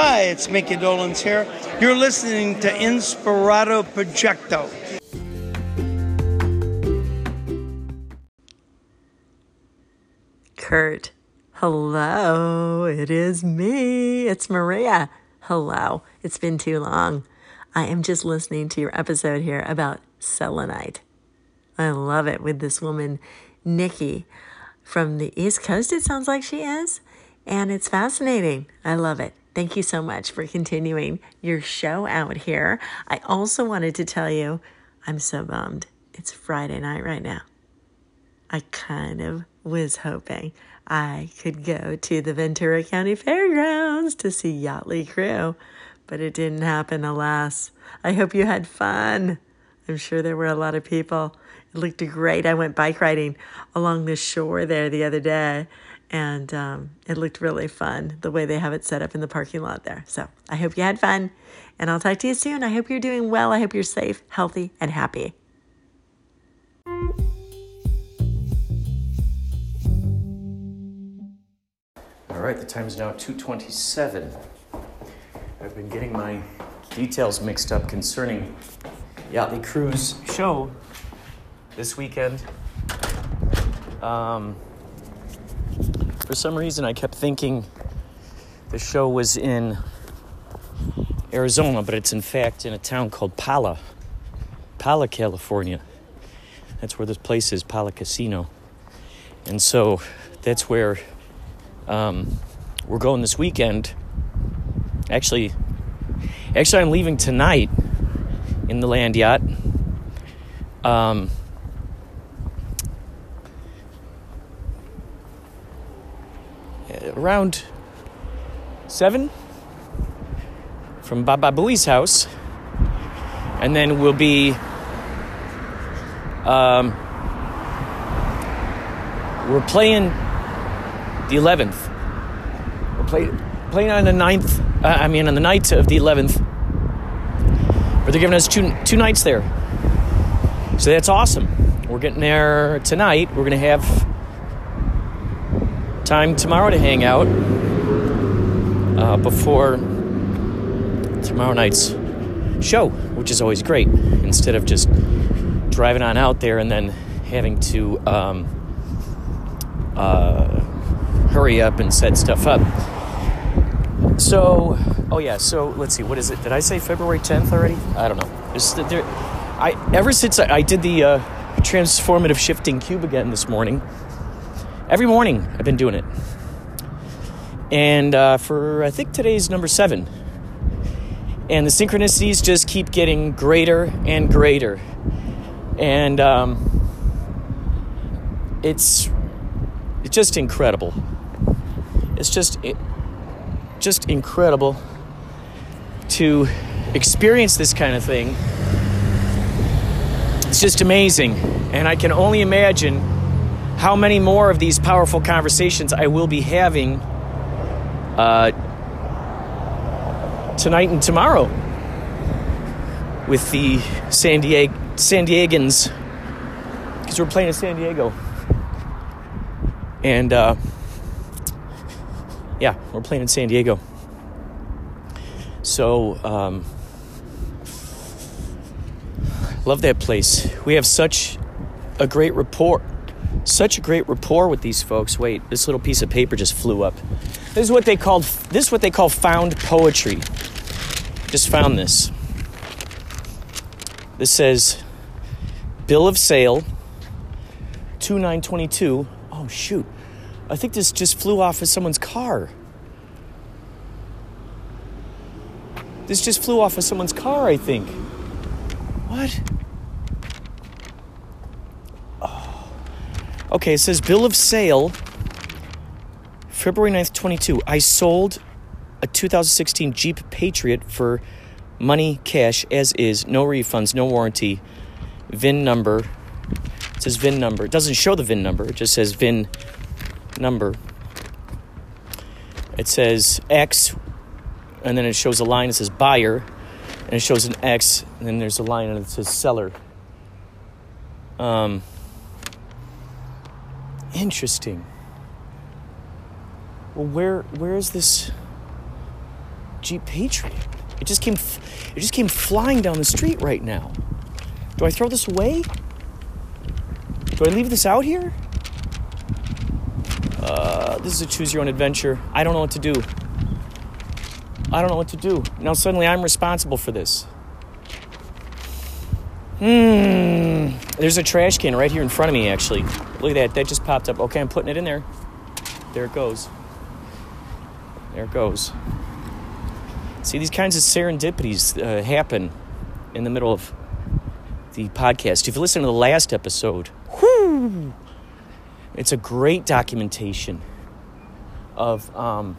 Hi, it's Mickey Dolans here. You're listening to Inspirato Projecto. Kurt. Hello, it is me. It's Maria. Hello. It's been too long. I am just listening to your episode here about selenite. I love it with this woman, Nikki, from the East Coast, it sounds like she is. And it's fascinating. I love it. Thank you so much for continuing your show out here. I also wanted to tell you I'm so bummed. It's Friday night right now. I kind of was hoping I could go to the Ventura County Fairgrounds to see Yachtly Crew, but it didn't happen, alas. I hope you had fun. I'm sure there were a lot of people. It looked great. I went bike riding along the shore there the other day, and um, it looked really fun the way they have it set up in the parking lot there. So I hope you had fun, and I'll talk to you soon. I hope you're doing well. I hope you're safe, healthy, and happy. All right, the time is now 2:27. I've been getting my details mixed up concerning Yachtly Crew's show this weekend. Um, for some reason, I kept thinking the show was in Arizona, but it's in fact in a town called Pala, Pala, California. That's where this place is, Pala Casino. And so that's where um, we're going this weekend. Actually, actually, I'm leaving tonight in the land yacht. Um, around seven from Baba Booey's house, and then we'll be. Um, we're playing the 11th. We're play, playing on the 9th, uh, I mean, on the night of the 11th. But they're giving us two, two nights there. So that's awesome. We're getting there tonight. We're going to have time tomorrow to hang out uh, before tomorrow night's show, which is always great. Instead of just driving on out there and then having to um, uh, hurry up and set stuff up. So, oh yeah. So let's see. What is it? Did I say February 10th already? I don't know. There, I ever since I, I did the uh, transformative shifting cube again this morning. Every morning I've been doing it, and uh, for I think today's number seven. And the synchronicities just keep getting greater and greater, and um, it's it's just incredible. It's just it, just incredible to experience this kind of thing. It's just amazing, and I can only imagine how many more of these powerful conversations I will be having uh, tonight and tomorrow with the San Diego San Diegans because we're playing in San Diego. And uh, yeah, we're playing in San Diego. So, um, love that place. We have such a great rapport. Such a great rapport with these folks. Wait, this little piece of paper just flew up. This is what they called this is what they call found poetry. Just found this. This says bill of sale 2922 Oh, shoot. I think this just flew off of someone's car. This just flew off of someone's car, I think. What? Okay, it says bill of sale February 9th, 22. I sold a 2016 Jeep Patriot for money cash as is, no refunds, no warranty, VIN number it says VIN number. It doesn't show the VIN number, it just says VIN number. It says X, and then it shows a line that says buyer, and it shows an X, and then there's a line that says seller. Um, interesting. Well, where where is this Jeep Patriot. It just came, it just came flying down the street right now. Do I throw this away? Do I leave this out here? Uh, this is a choose your own adventure. I don't know what to do. I don't know what to do. Now suddenly I'm responsible for this. Hmm. There's a trash can right here in front of me, actually. Look at that. That just popped up. Okay, I'm putting it in there. There it goes. There it goes. See, these kinds of serendipities uh, happen in the middle of the podcast. If you listen to the last episode, whoo, it's a great documentation of um,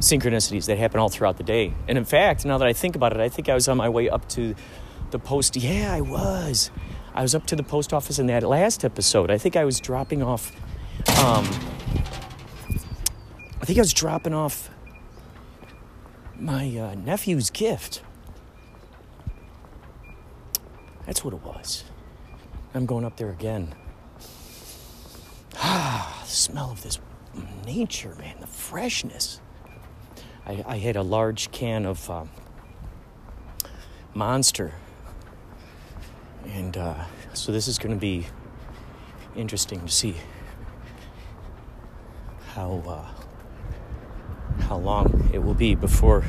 synchronicities that happen all throughout the day. And in fact, now that I think about it, I think I was on my way up to the post. Yeah, I was. I was up to the post office in that last episode. I think I was dropping off. Um, I think I was dropping off my uh, nephew's gift. That's what it was. I'm going up there again. Ah, the smell of this nature, man, the freshness. I, I had a large can of um, Monster. And uh, so this is going to be interesting to see how uh, how long it will be before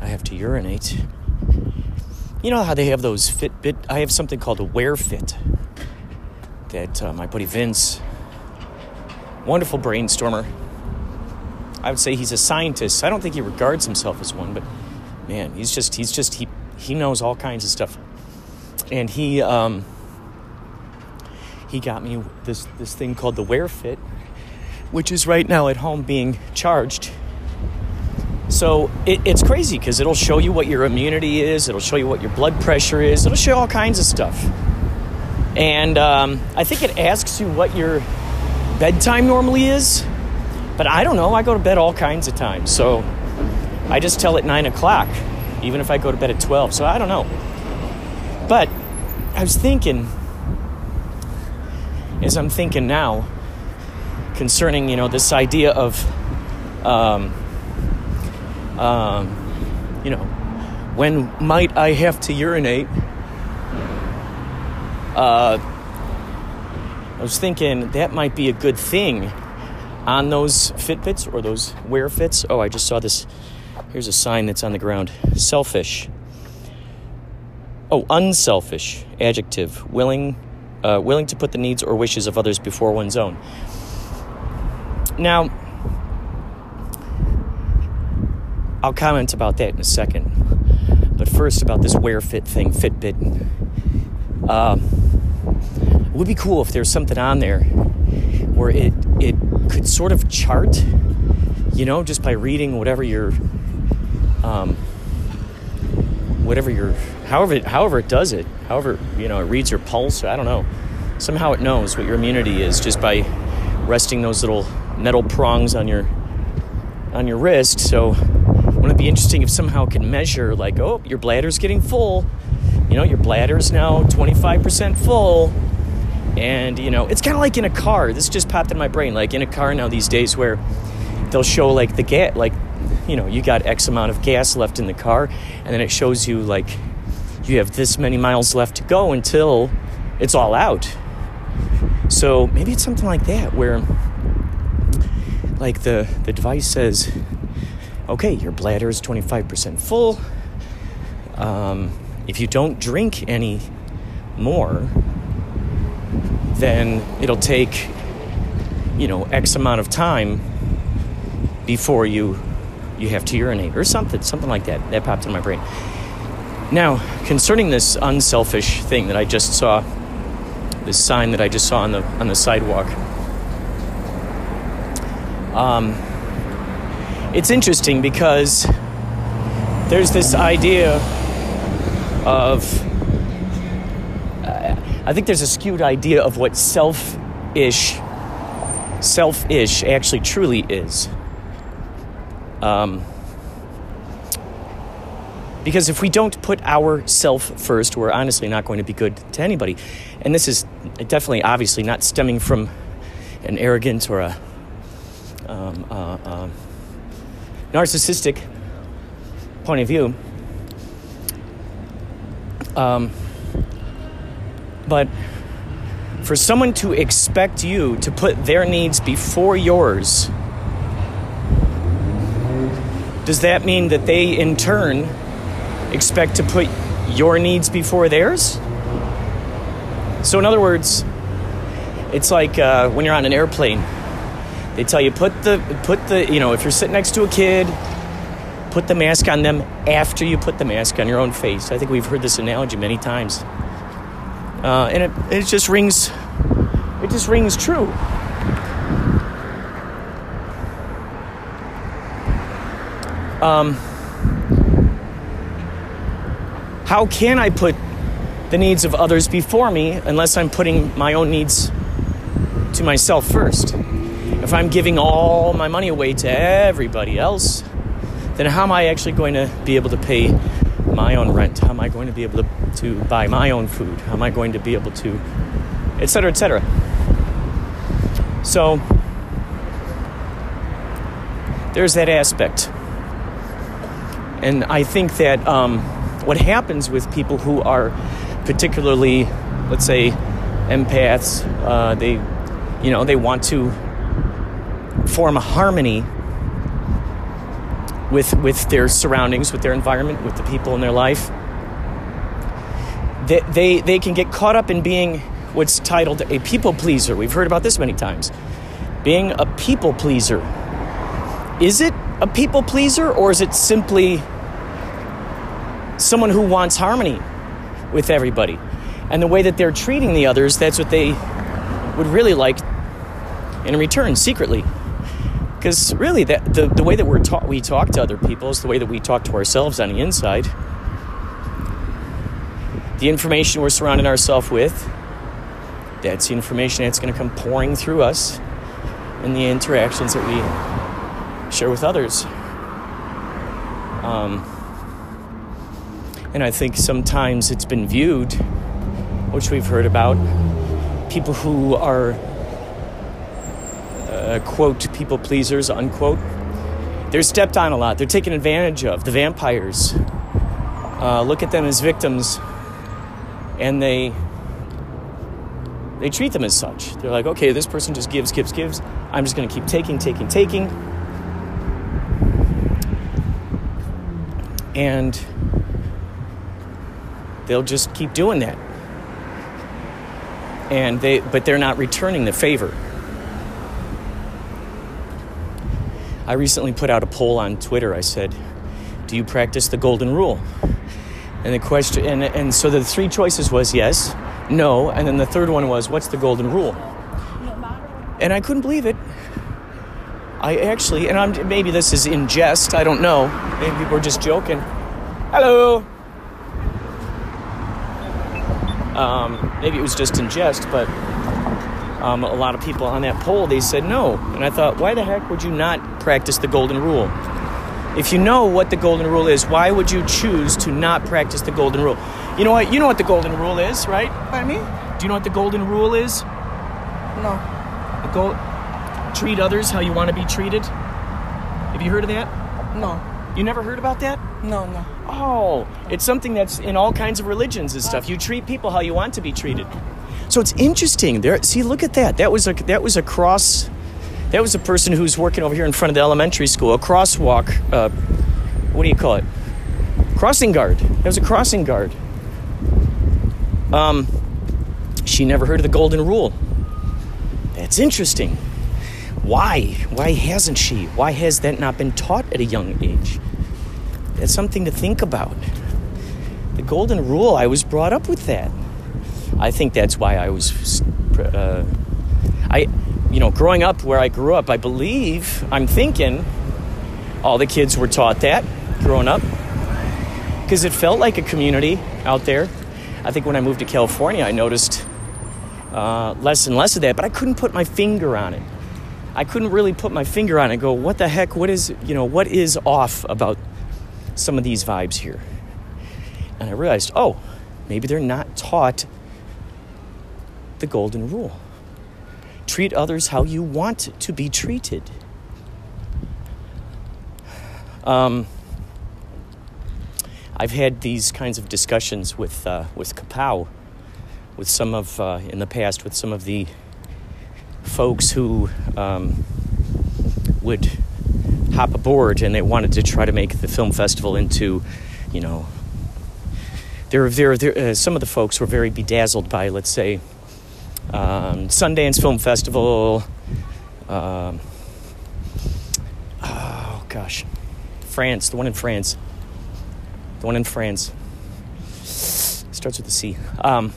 I have to urinate. You know how they have those Fitbit? I have something called a Wear Fit that uh, my buddy Vince, wonderful brainstormer. I would say he's a scientist. I don't think he regards himself as one, but man, he's just he's just he he knows all kinds of stuff. And he um, he got me this this thing called the Wear Fit, which is right now at home being charged. So it, it's crazy because it'll show you what your immunity is, it'll show you what your blood pressure is, it'll show all kinds of stuff. And um, I think it asks you what your bedtime normally is, but I don't know. I go to bed all kinds of times, so I just tell it nine o'clock, even if I go to bed at twelve. So I don't know. But I was thinking, as I'm thinking now, concerning you know this idea of um, um, you know when might i have to urinate? Uh, i was thinking that might be a good thing on those fitbits or those wear fits. Oh i just saw this. Here's a sign that's on the ground. Selfish oh unselfish adjective willing uh, willing to put the needs or wishes of others before one's own now, I'll comment about that in a second. But first, about this Wear Fit thing, Fitbit. Uh, it would be cool if there's something on there where it it could sort of chart, you know, just by reading whatever your, um, whatever your, however however it does it, however you know it reads your pulse. I don't know. Somehow it knows what your immunity is just by resting those little metal prongs on your on your wrist. So wouldn't it be interesting if somehow it can measure like, oh, your bladder's getting full. You know, your bladder's now 25% full. And, you know, it's kind of like in a car. This just popped in my brain. Like in a car now these days where they'll show like the gas, like, you know, you got X amount of gas left in the car. And then it shows you like you have this many miles left to go until it's all out. So maybe it's something like that where like the, the device says, okay, your bladder is 25% full. Um, if you don't drink any more, then it'll take, you know, X amount of time before you you have to urinate or something, something like that. That popped in my brain. Now, concerning this unselfish thing that I just saw, this sign that I just saw on the on the sidewalk. Um, it's interesting because there's this idea of uh, I think there's a skewed idea of what self-ish self-ish actually truly is. Um, because if we don't put ourself first, we're honestly not going to be good to anybody. And this is definitely, obviously, not stemming from an arrogant or a um, uh, uh, narcissistic point of view. Um, but for someone to expect you to put their needs before yours, does that mean that they in turn expect to put your needs before theirs? So, in other words, it's like uh, when you're on an airplane. They tell you put the put the you know if you're sitting next to a kid, put the mask on them after you put the mask on your own face. I think we've heard this analogy many times, uh, and it, it just rings it just rings true. Um, how can I put the needs of others before me unless I'm putting my own needs to myself first? If I'm giving all my money away to everybody else, then how am I actually going to be able to pay my own rent? How am I going to be able to, to buy my own food? How am I going to be able to, et cetera, et cetera? So, there's that aspect. And I think that um, what happens with people who are particularly, let's say, empaths, uh, they, you know, they want to form a harmony with with their surroundings, with their environment, with the people in their life. They, they, they can get caught up in being what's titled a people pleaser. We've heard about this many times. Being a people pleaser. Is it a people pleaser or is it simply someone who wants harmony with everybody. And the way that they're treating the others, that's what they would really like in return, secretly. Because really, that, the, the way that we're ta- we talk to other people is the way that we talk to ourselves on the inside. The information we're surrounding ourselves with, that's the information that's going to come pouring through us in the interactions that we share with others. Um, and I think sometimes it's been viewed, which we've heard about, people who are, uh, quote, people pleasers, unquote, they're stepped on a lot. They're taken advantage of. The vampires uh, look at them as victims and they they treat them as such. They're like, okay, this person just gives, gives, gives. I'm just going to keep taking, taking, taking. And they'll just keep doing that. And they but they're not returning the favor. I recently put out a poll on Twitter. I said, "Do you practice the golden rule?" And the question and and so the three choices was yes, no, and then the third one was what's the golden rule? And I couldn't believe it. I actually, and I'm maybe this is in jest. I don't know. Maybe people are just joking. Hello. Um, maybe it was just in jest, but um, a lot of people on that poll they said no, and I thought, why the heck would you not practice the golden rule? If you know what the golden rule is, why would you choose to not practice the golden rule? You know what? You know what the golden rule is, right? By me? Do you know what the golden rule is? No. The goal treat others how you want to be treated. Have you heard of that? No. You never heard about that? No, no. Oh, it's something that's in all kinds of religions and stuff. You treat people how you want to be treated. So it's interesting. There, see, look at that. That was a that was a cross. That was a person who's working over here in front of the elementary school. A crosswalk. Uh, what do you call it? Crossing guard. That was a crossing guard. Um, she never heard of the golden rule. That's interesting. Why? Why hasn't she? Why has that not been taught at a young age? That's something to think about. The golden rule, I was brought up with that. I think that's why I was, uh, I, you know, growing up where I grew up, I believe, I'm thinking all the kids were taught that growing up because it felt like a community out there. I think when I moved to California, I noticed uh, less and less of that, but I couldn't put my finger on it. I couldn't really put my finger on it. go, what the heck? What is you know what is off about some of these vibes here? And I realized, oh, maybe they're not taught the golden rule. Treat others how you want to be treated. Um, I've had these kinds of discussions with uh, with Kapow, with some of uh, in the past with some of the folks who um, would hop aboard and they wanted to try to make the film festival into, you know, there, there, there uh, some of the folks were very bedazzled by, let's say, um, Sundance Film Festival. Um, oh gosh, France, the one in France, the one in France starts with a C. Um,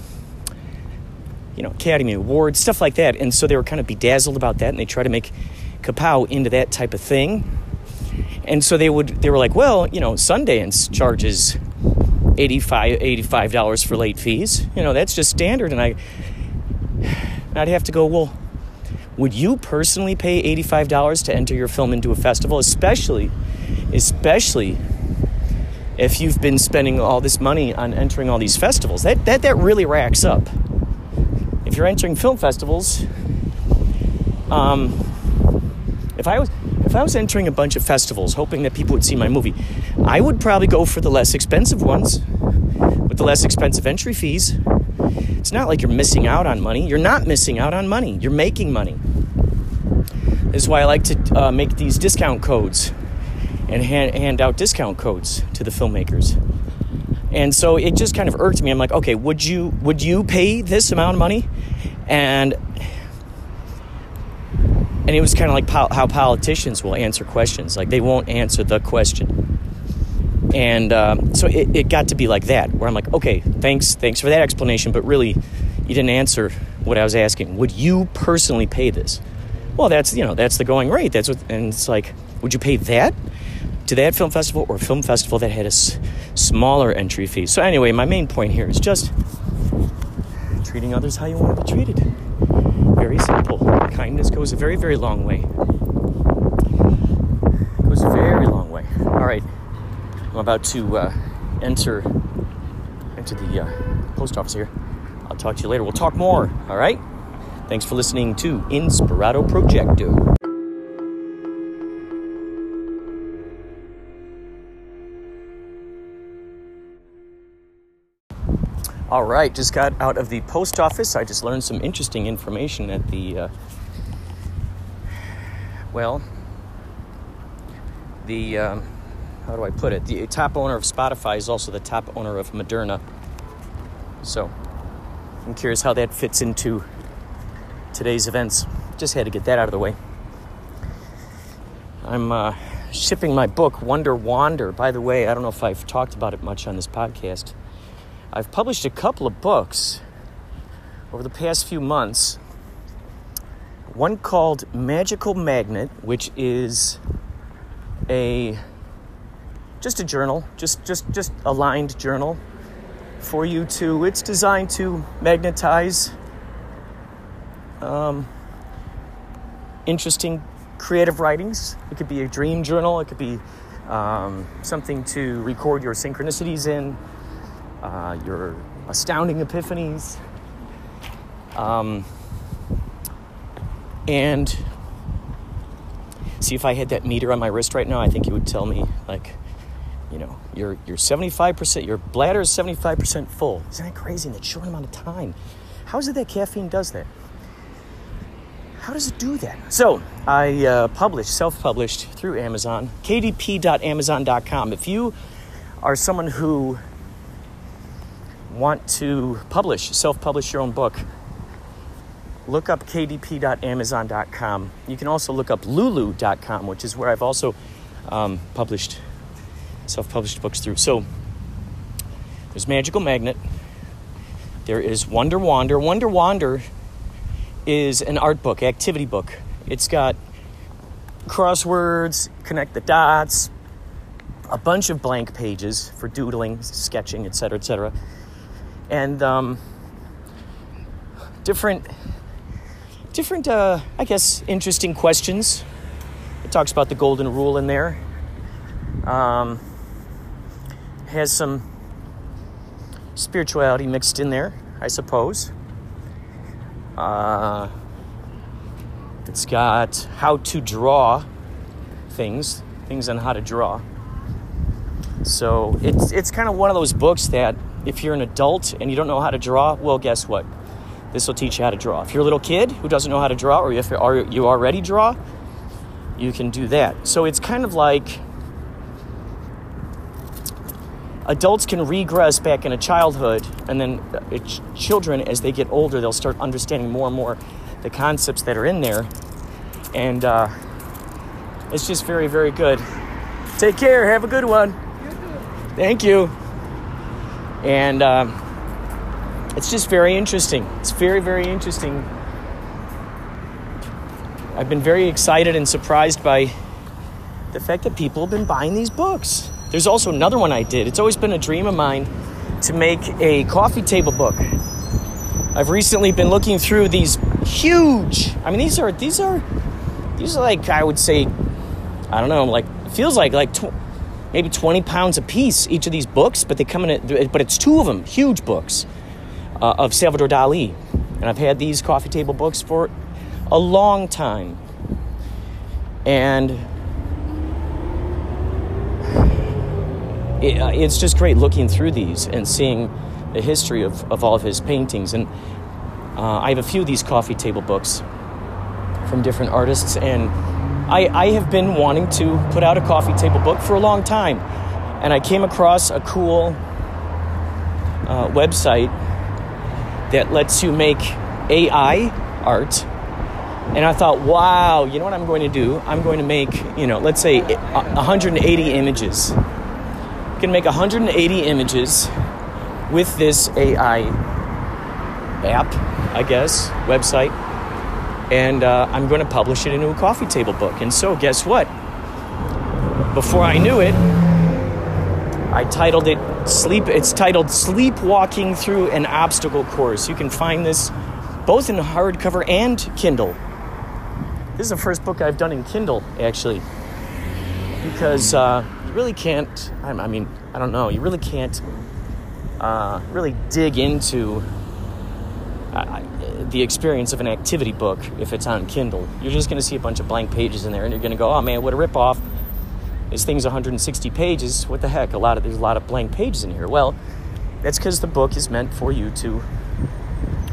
you know, Academy Awards, stuff like that. And so they were kind of bedazzled about that, and they tried to make Kapow into that type of thing. And so they would, they were like, well, you know, Sundance charges 85 dollars for late fees. You know, that's just standard. And I, I'd have to go, well, would you personally pay $85 to enter your film into a festival, especially, especially if you've been spending all this money on entering all these festivals? That that that really racks up. If you're entering film festivals, um, if I was if I was entering a bunch of festivals hoping that people would see my movie, I would probably go for the less expensive ones with the less expensive entry fees. It's not like you're missing out on money. You're not missing out on money. You're making money. This is why I like to uh, make these discount codes and hand, hand out discount codes to the filmmakers. And so it just kind of irked me. I'm like, okay, would you would you pay this amount of money? And and it was kind of like how politicians will answer questions. Like they won't answer the question. And um, so it, it got to be like that, where I'm like, okay, thanks, thanks for that explanation, but really, you didn't answer what I was asking. Would you personally pay this? Well, that's you know that's the going rate. That's what, and it's like, would you pay that to that film festival or a film festival that had a s- smaller entry fee? So anyway, my main point here is just treating others how you want to be treated. Very simple. Kindness goes a very, very long way. It Goes a very long way. All right, I'm about to uh, enter into the uh, post office here. I'll talk to you later. We'll talk more. All right. Thanks for listening to Inspirato Projecto. All right, just got out of the post office. I just learned some interesting information at the, uh, well, the, um, how do I put it? The top owner of Spotify is also the top owner of Moderna. So I'm curious how that fits into today's events. Just had to get that out of the way. I'm uh, shipping my book, Wonder Wander. By the way, I don't know if I've talked about it much on this podcast. I've published a couple of books over the past few months. One called Magical Magnet, which is a just a journal, just just just a lined journal for you to. It's designed to magnetize um, interesting creative writings. It could be a dream journal. It could be um, something to record your synchronicities in uh, your astounding epiphanies. Um, and see if I had that meter on my wrist right now, I think it would tell me like, you know, you're you're 75%, your bladder is 75% full. Isn't that crazy in that short amount of time? How is it that caffeine does that? How does it do that? So I uh, published, self-published through Amazon, kdp.amazon.com. If you are someone who want to publish, self publish your own book, look up kdp.amazon.com. You can also look up lulu.com, which is where I've also um, published, self published books through. So there's Magical Magnet, there is Wonder Wander. Wonder Wander is an art book, activity book. It's got crosswords, connect the dots, a bunch of blank pages for doodling, sketching, etc., etc and um, different, different, uh, I guess, interesting questions. It talks about the golden rule in there. Um, has some spirituality mixed in there, I suppose. Uh, it's got how to draw things, things on how to draw. So it's it's kind of one of those books that if you're an adult and you don't know how to draw, well, guess what? This will teach you how to draw. If you're a little kid who doesn't know how to draw, or if you already draw, you can do that. So it's kind of like adults can regress back into childhood, and then uh, children, as they get older, they'll start understanding more and more the concepts that are in there. And uh, it's just very, very good. Take care. Have a good one. Thank you. And um, it's just very interesting. It's very, very interesting. I've been very excited and surprised by the fact that people have been buying these books. There's also another one I did. It's always been a dream of mine to make a coffee table book. I've recently been looking through these huge. I mean, these are these are these are like I would say, I don't know, like feels like like tw- maybe 20 pounds a piece each of these books, but they come in. A, but it's two of them, huge books uh, of Salvador Dali, and I've had these coffee table books for a long time, and it, uh, it's just great looking through these and seeing the history of, of all of his paintings. And uh, I have a few of these coffee table books from different artists, and I, I have been wanting to put out a coffee table book for a long time. And I came across a cool uh, website that lets you make AI art. And I thought, wow, you know what I'm going to do? I'm going to make, you know, let's say 180 images can make 180 images with this AI app, I guess, website, and uh, I'm going to publish it into a coffee table book. And so, guess what? Before I knew it, I titled it Sleep. It's titled Sleepwalking Through an Obstacle Course. You can find this both in hardcover and Kindle. This is the first book I've done in Kindle, actually, because. Uh, you really can't. I mean, I don't know. You really can't uh, really dig into uh, the experience of an activity book if it's on Kindle. You're just going to see a bunch of blank pages in there, and you're going to go, "Oh man, what a ripoff!" This thing's 160 pages. What the heck? A lot of there's a lot of blank pages in here. Well, that's because the book is meant for you to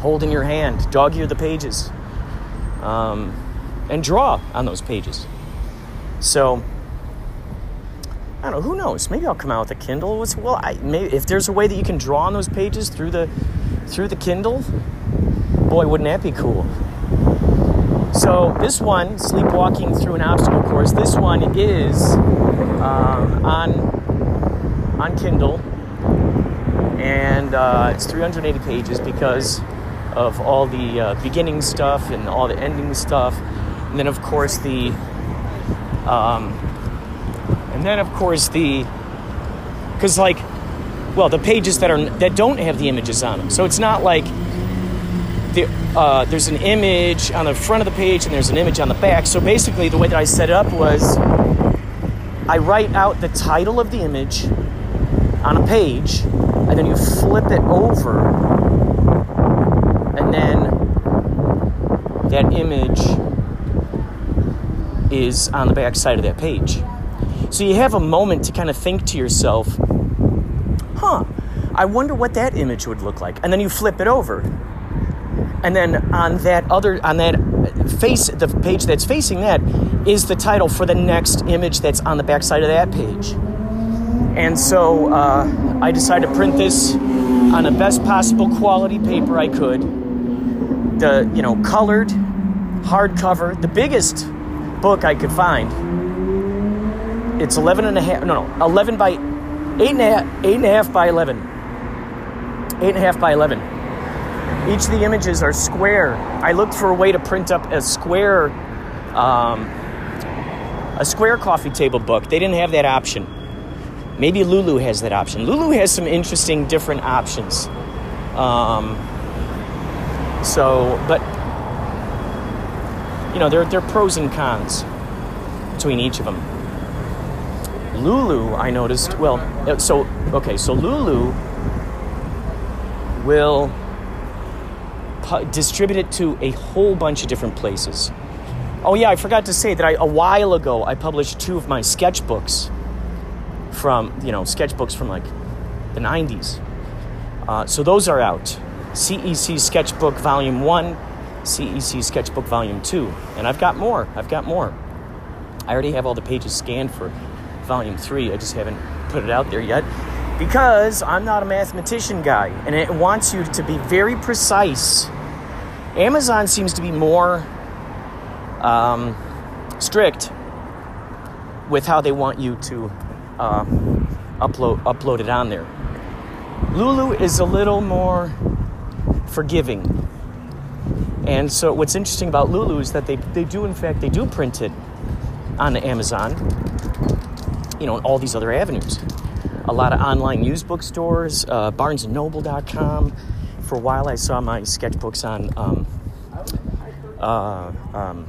hold in your hand, dog ear the pages, um, and draw on those pages. So I don't know. Who knows? Maybe I'll come out with a Kindle. What's, well, I, maybe if there's a way that you can draw on those pages through the through the Kindle, boy, wouldn't that be cool? So this one, sleepwalking through an obstacle course. This one is um, on on Kindle, and uh, it's 380 pages because of all the uh, beginning stuff and all the ending stuff, and then of course the um, and then, of course, the because like, well, the pages that are that don't have the images on them. So it's not like uh, there's an image on the front of the page and there's an image on the back. So basically, the way that I set it up was I write out the title of the image on a page, and then you flip it over, and then that image is on the back side of that page. So you have a moment to kind of think to yourself, huh, I wonder what that image would look like. And then you flip it over. And then on that other, on that face, the page that's facing that is the title for the next image that's on the back side of that page. And so uh, I decided to print this on the best possible quality paper I could. The, you know, colored, hardcover, the biggest book I could find it's 11 and a half, no, no, 11 by, 8 and a half, 8 and a half by 11. 8 and a half by 11. Each of the images are square. I looked for a way to print up a square, um, a square coffee table book. They didn't have that option. Maybe Lulu has that option. Lulu has some interesting different options. Um, so, but you know, there, there are pros and cons between each of them. Lulu, I noticed, well, uh, so, okay, so Lulu will pu- distribute it to a whole bunch of different places. Oh, yeah, I forgot to say that I, a while ago I published two of my sketchbooks from you know sketchbooks from like the 90s. Uh, so those are out. CEC Sketchbook Volume 1, CEC Sketchbook Volume 2. And I've got more. I've got more. I already have all the pages scanned for Volume 3. I just haven't put it out there yet because I'm not a mathematician guy and it wants you to be very precise. Amazon seems to be more um, strict with how they want you to uh, upload upload it on there. Lulu is a little more forgiving. And so what's interesting about Lulu is that they, they do in fact they do print it on Amazon, you know, and all these other avenues. A lot of online used bookstores, uh, BarnesandNoble.com. For a while, I saw my sketchbooks on um, uh, um,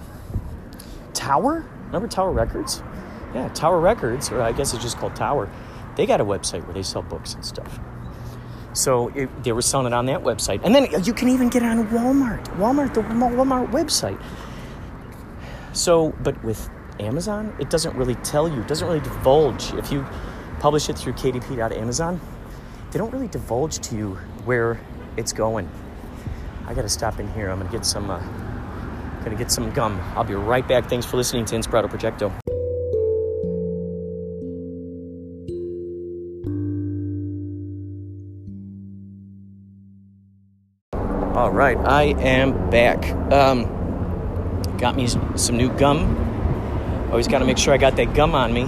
Tower. Remember Tower Records? Yeah, Tower Records, or I guess it's just called Tower. They got a website where they sell books and stuff. So it, they were selling it on that website. And then you can even get it on Walmart. Walmart, the Walmart website. So, but with Amazon, it doesn't really tell you, it doesn't really divulge. If you publish it through kdp.amazon, they don't really divulge to you where it's going. I gotta stop in here. I'm gonna get some, uh, gonna get some gum. I'll be right back. Thanks for listening to Inspirato Projecto. All right, I am back. Um, got me some new gum. Always got to make sure I got that gum on me.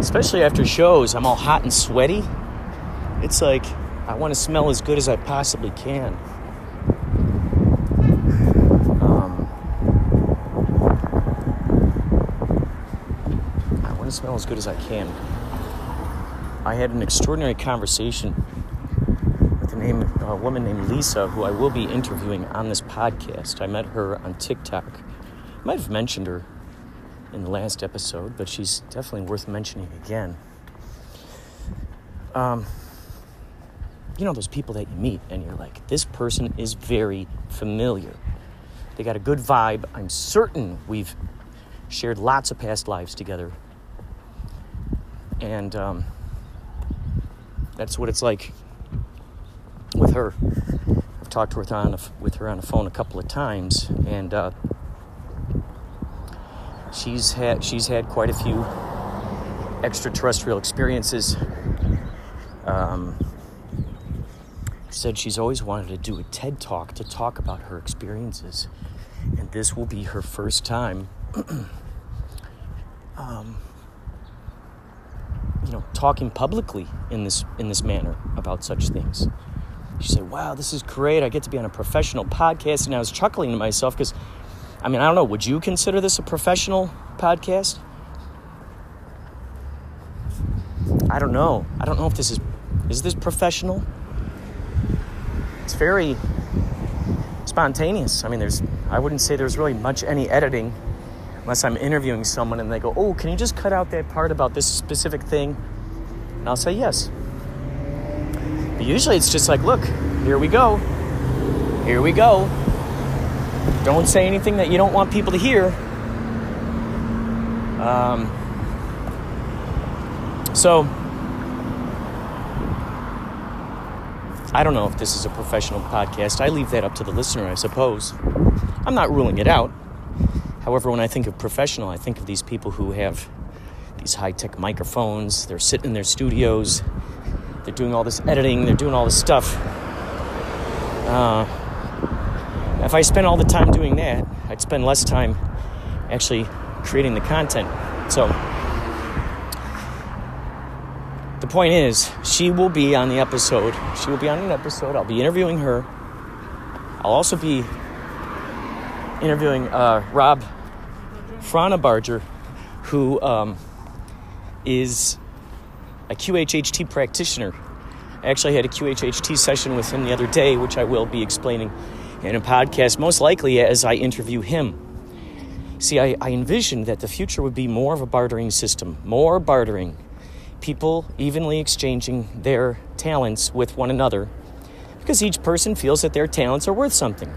Especially after shows, I'm all hot and sweaty. It's like I want to smell as good as I possibly can. Um, I want to smell as good as I can. I had an extraordinary conversation with a, name, a woman named Lisa, who I will be interviewing on this podcast. I met her on TikTok. I might have mentioned her in the last episode, but she's definitely worth mentioning again. Um, you know, those people that you meet and you're like, this person is very familiar. They got a good vibe. I'm certain we've shared lots of past lives together. And um, that's what it's like with her. I've talked with her on, with her on the phone a couple of times, and uh, she's had she's had quite a few extraterrestrial experiences. Um, said she's always wanted to do a TED talk to talk about her experiences, and this will be her first time. um, you know, talking publicly in this in this manner about such things. She said, "Wow, this is great! I get to be on a professional podcast." And I was chuckling to myself because, I mean, I don't know. Would you consider this a professional podcast? I don't know. I don't know if this is is this professional. It's very spontaneous. I mean, there's I wouldn't say there's really much any editing unless I'm interviewing someone and they go, "Oh, can you just cut out that part about this specific thing?" And I'll say yes. But usually it's just like, "Look, here we go. Here we go. Don't say anything that you don't want people to hear." Um, so I don't know if this is a professional podcast. I leave that up to the listener, I suppose. I'm not ruling it out. However, when I think of professional, I think of these people who have these high tech microphones, they're sitting in their studios, they're doing all this editing, they're doing all this stuff. Uh, if I spent all the time doing that, I'd spend less time actually creating the content. So, the point is, she will be on the episode. She will be on an episode. I'll be interviewing her. I'll also be interviewing uh, Rob Frauenbarger, who um, is a QHHT practitioner. I actually had a QHHT session with him the other day, which I will be explaining in a podcast, most likely as I interview him. See, I, I envisioned that the future would be more of a bartering system, more bartering, people evenly exchanging their talents with one another, because each person feels that their talents are worth something.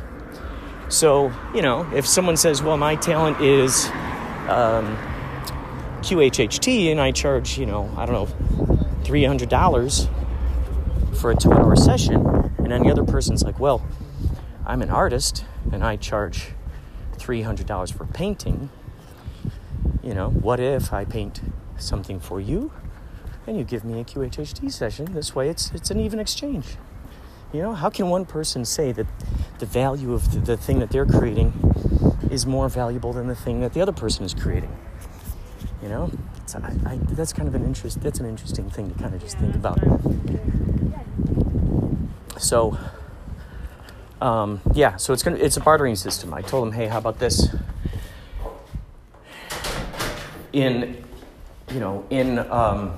So, you know, if someone says, well, my talent is um, QHHT and I charge, you know, I don't know, $300 for a two hour session. And then the other person's like, well, I'm an artist and I charge $300 for painting. You know, what if I paint something for you and you give me a QHHT session? This way it's, it's an even exchange. You know, how can one person say that the value of the, the thing that they're creating is more valuable than the thing that the other person is creating? You know, I, I, that's kind of an interest. That's an interesting thing to kind of just think about. So, um, yeah, so it's gonna it's a bartering system. I told him, hey, how about this? In, you know, in um,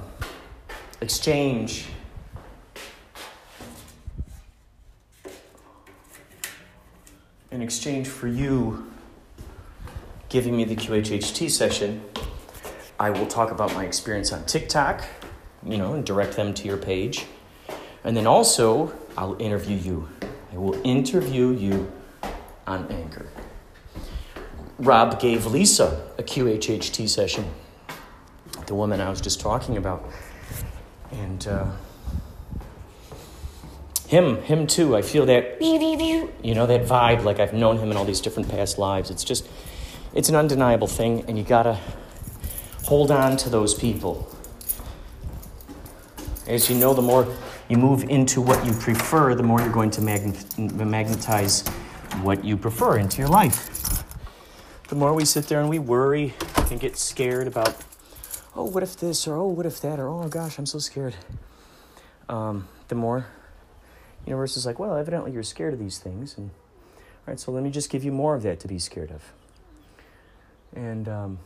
exchange in exchange for you giving me the QHHT session, I will talk about my experience on TikTok, you know, and direct them to your page. And then also, I'll interview you. I will interview you on Anchor. Rob gave Lisa a QHHT session, the woman I was just talking about. And uh, him, him too. I feel that, you know, that vibe. Like I've known him in all these different past lives. It's just, it's an undeniable thing, and you gotta hold on to those people. As you know, the more you move into what you prefer, the more you're going to magnetize what you prefer into your life. The more we sit there and we worry and get scared about, oh, what if this, or oh, what if that, or oh gosh, I'm so scared. Um, the more universe is like, well, evidently you're scared of these things, and all right, so let me just give you more of that to be scared of. And um,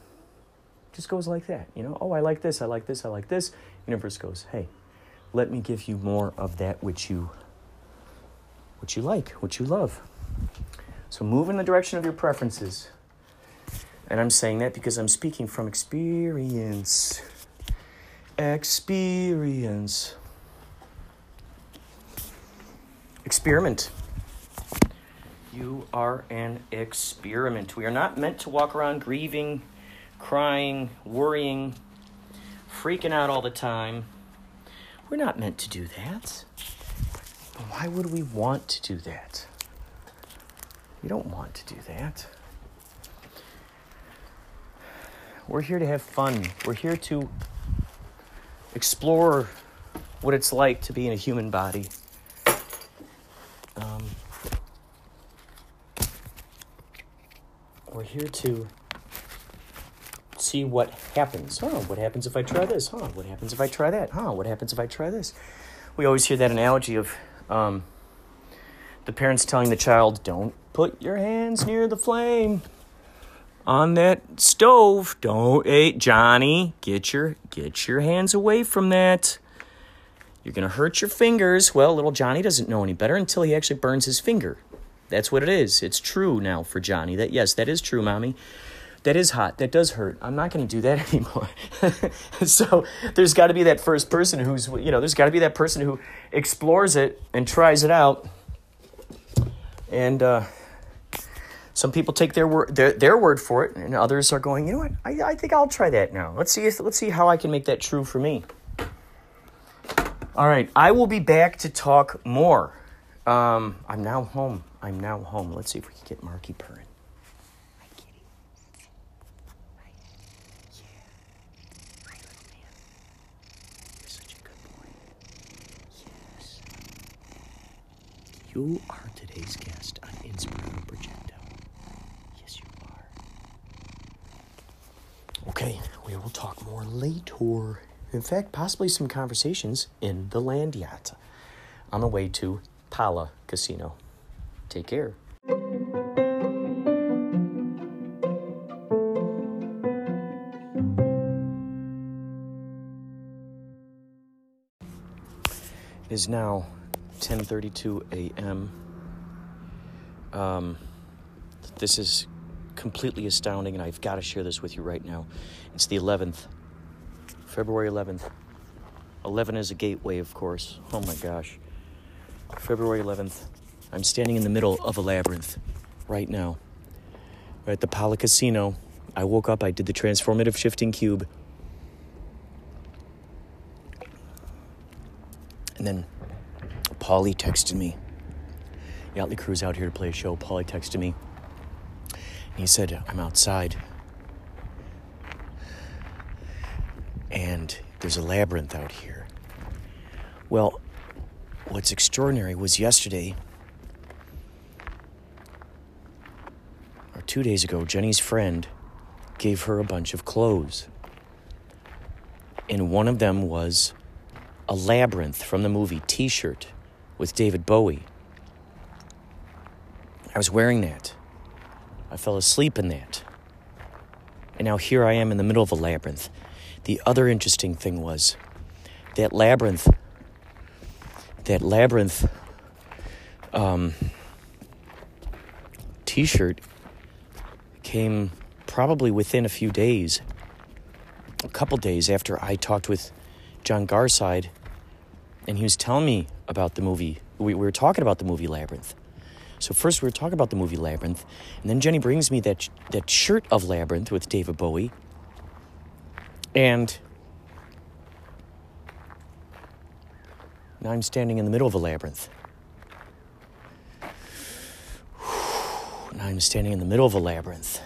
just goes like that, you know. Oh, I like this, I like this, I like this. Universe goes, hey, let me give you more of that which you, which you like, which you love. So move in the direction of your preferences. And I'm saying that because I'm speaking from experience. Experience. Experiment. You are an experiment. We are not meant to walk around grieving, crying, worrying, freaking out all the time. We're not meant to do that. But why would we want to do that? We don't want to do that. We're here to have fun. We're here to explore what it's like to be in a human body. Um, we're here to see what happens. Huh, what happens if I try this? Huh, what happens if I try that? Huh, what happens if I try this? We always hear that analogy of um, the parents telling the child, don't put your hands near the flame on that stove. Don't, hey, Johnny, get your, get your hands away from that. You're going to hurt your fingers. Well, little Johnny doesn't know any better until he actually burns his finger. That's what it is. It's true now for Johnny. That yes, that is true, mommy. That is hot. That does hurt. I'm not going to do that anymore. so there's got to be that first person who's you know there's got to be that person who explores it and tries it out. And uh, some people take their word their, their word for it, and others are going, you know what? I, I think I'll try that now. Let's see if, let's see how I can make that true for me. All right, I will be back to talk more. Um, I'm now home. I'm now home. Let's see if we can get Marky purring. Hi, kitty. Hi. Yeah. Hi, little man. You're such a good boy. Yes. You are today's guest on Inspirato Projecto. Yes, you are. Okay, we will talk more later. In fact, possibly some conversations in the land yacht on the way to Pala Casino. Take care. It is now 10:32 a.m. Um, this is completely astounding, and I've got to share this with you right now. It's the 11th, February 11th. 11 is a gateway, of course. Oh my gosh. February 11th. I'm standing in the middle of a labyrinth right now. We're at the Pala Casino. I woke up, I did the transformative shifting cube. And then Paulie texted me. Yachtly Crew's out here to play a show. Paulie texted me. And he said, I'm outside. And there's a labyrinth out here. Well, what's extraordinary was yesterday, or two days ago, Jenny's friend gave her a bunch of clothes. And one of them was a labyrinth from the movie t shirt with David Bowie. I was wearing that. I fell asleep in that. And now here I am in the middle of a labyrinth. The other interesting thing was that labyrinth, that labyrinth um, t shirt came probably within a few days, a couple days after I talked with John Garside, and he was telling me about the movie. We, we were talking about the movie Labyrinth. So first we were talking about the movie Labyrinth, and then Jenny brings me that that shirt of Labyrinth with David Bowie. And now I'm standing in the middle of a labyrinth. Now I'm standing in the middle of a labyrinth.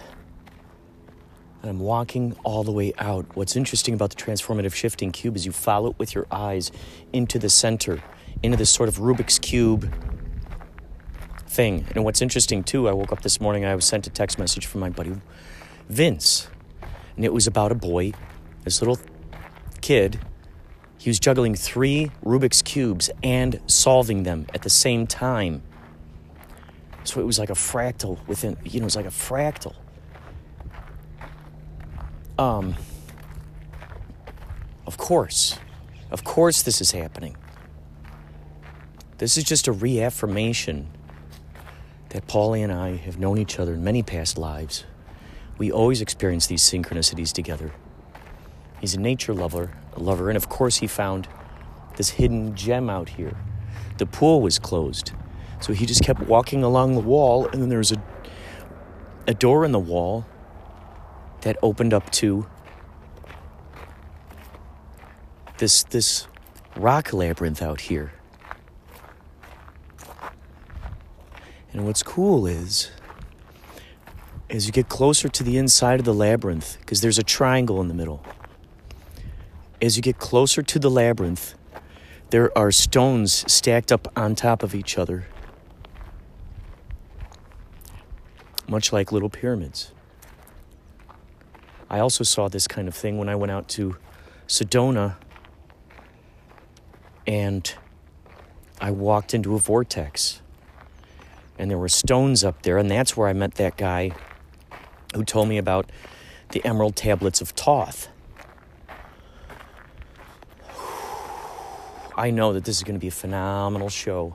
And I'm walking all the way out. What's interesting about the transformative shifting cube is you follow it with your eyes into the center, into this sort of Rubik's Cube thing. And what's interesting too, I woke up this morning, I was sent a text message from my buddy Vince. And it was about a boy, this little kid. He was juggling three Rubik's Cubes and solving them at the same time. So it was like a fractal within, you know, it was like a fractal. Um, of course, of course, this is happening. This is just a reaffirmation that Paulie and I have known each other in many past lives. We always experience these synchronicities together. He's a nature lover, a lover, and of course he found this hidden gem out here. The pool was closed, so he just kept walking along the wall, and then there was a a door in the wall that opened up to this this rock labyrinth out here. And what's cool is as you get closer to the inside of the labyrinth because there's a triangle in the middle. As you get closer to the labyrinth, there are stones stacked up on top of each other. Much like little pyramids. I also saw this kind of thing when I went out to Sedona and I walked into a vortex. And there were stones up there, and that's where I met that guy who told me about the emerald tablets of Thoth. I know that this is going to be a phenomenal show.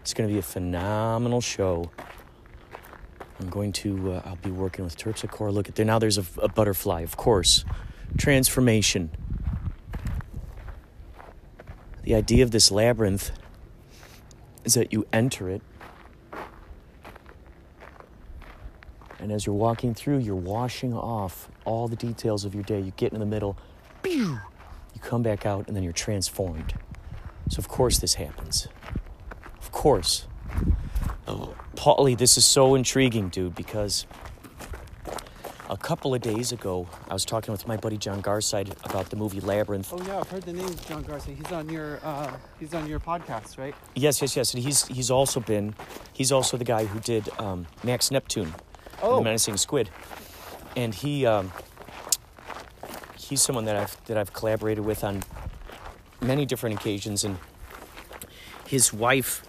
It's going to be a phenomenal show. I'm going to, uh, I'll be working with Terpsichore. Look at there. Now there's a, a butterfly, of course. Transformation. The idea of this labyrinth is that you enter it, and as you're walking through, you're washing off all the details of your day. You get in the middle, pew, you come back out, and then you're transformed. So, of course, this happens. Of course. Oh, Paulie, this is so intriguing, dude, because a couple of days ago, I was talking with my buddy John Garside about the movie Labyrinth. Oh yeah, I've heard the name John Garcia. He's on your uh, he's on your podcast, right? Yes, yes, yes. And he's he's also been he's also the guy who did um, Max Neptune, Oh. the Menacing Squid, and he um, he's someone that I've that I've collaborated with on many different occasions, and his wife,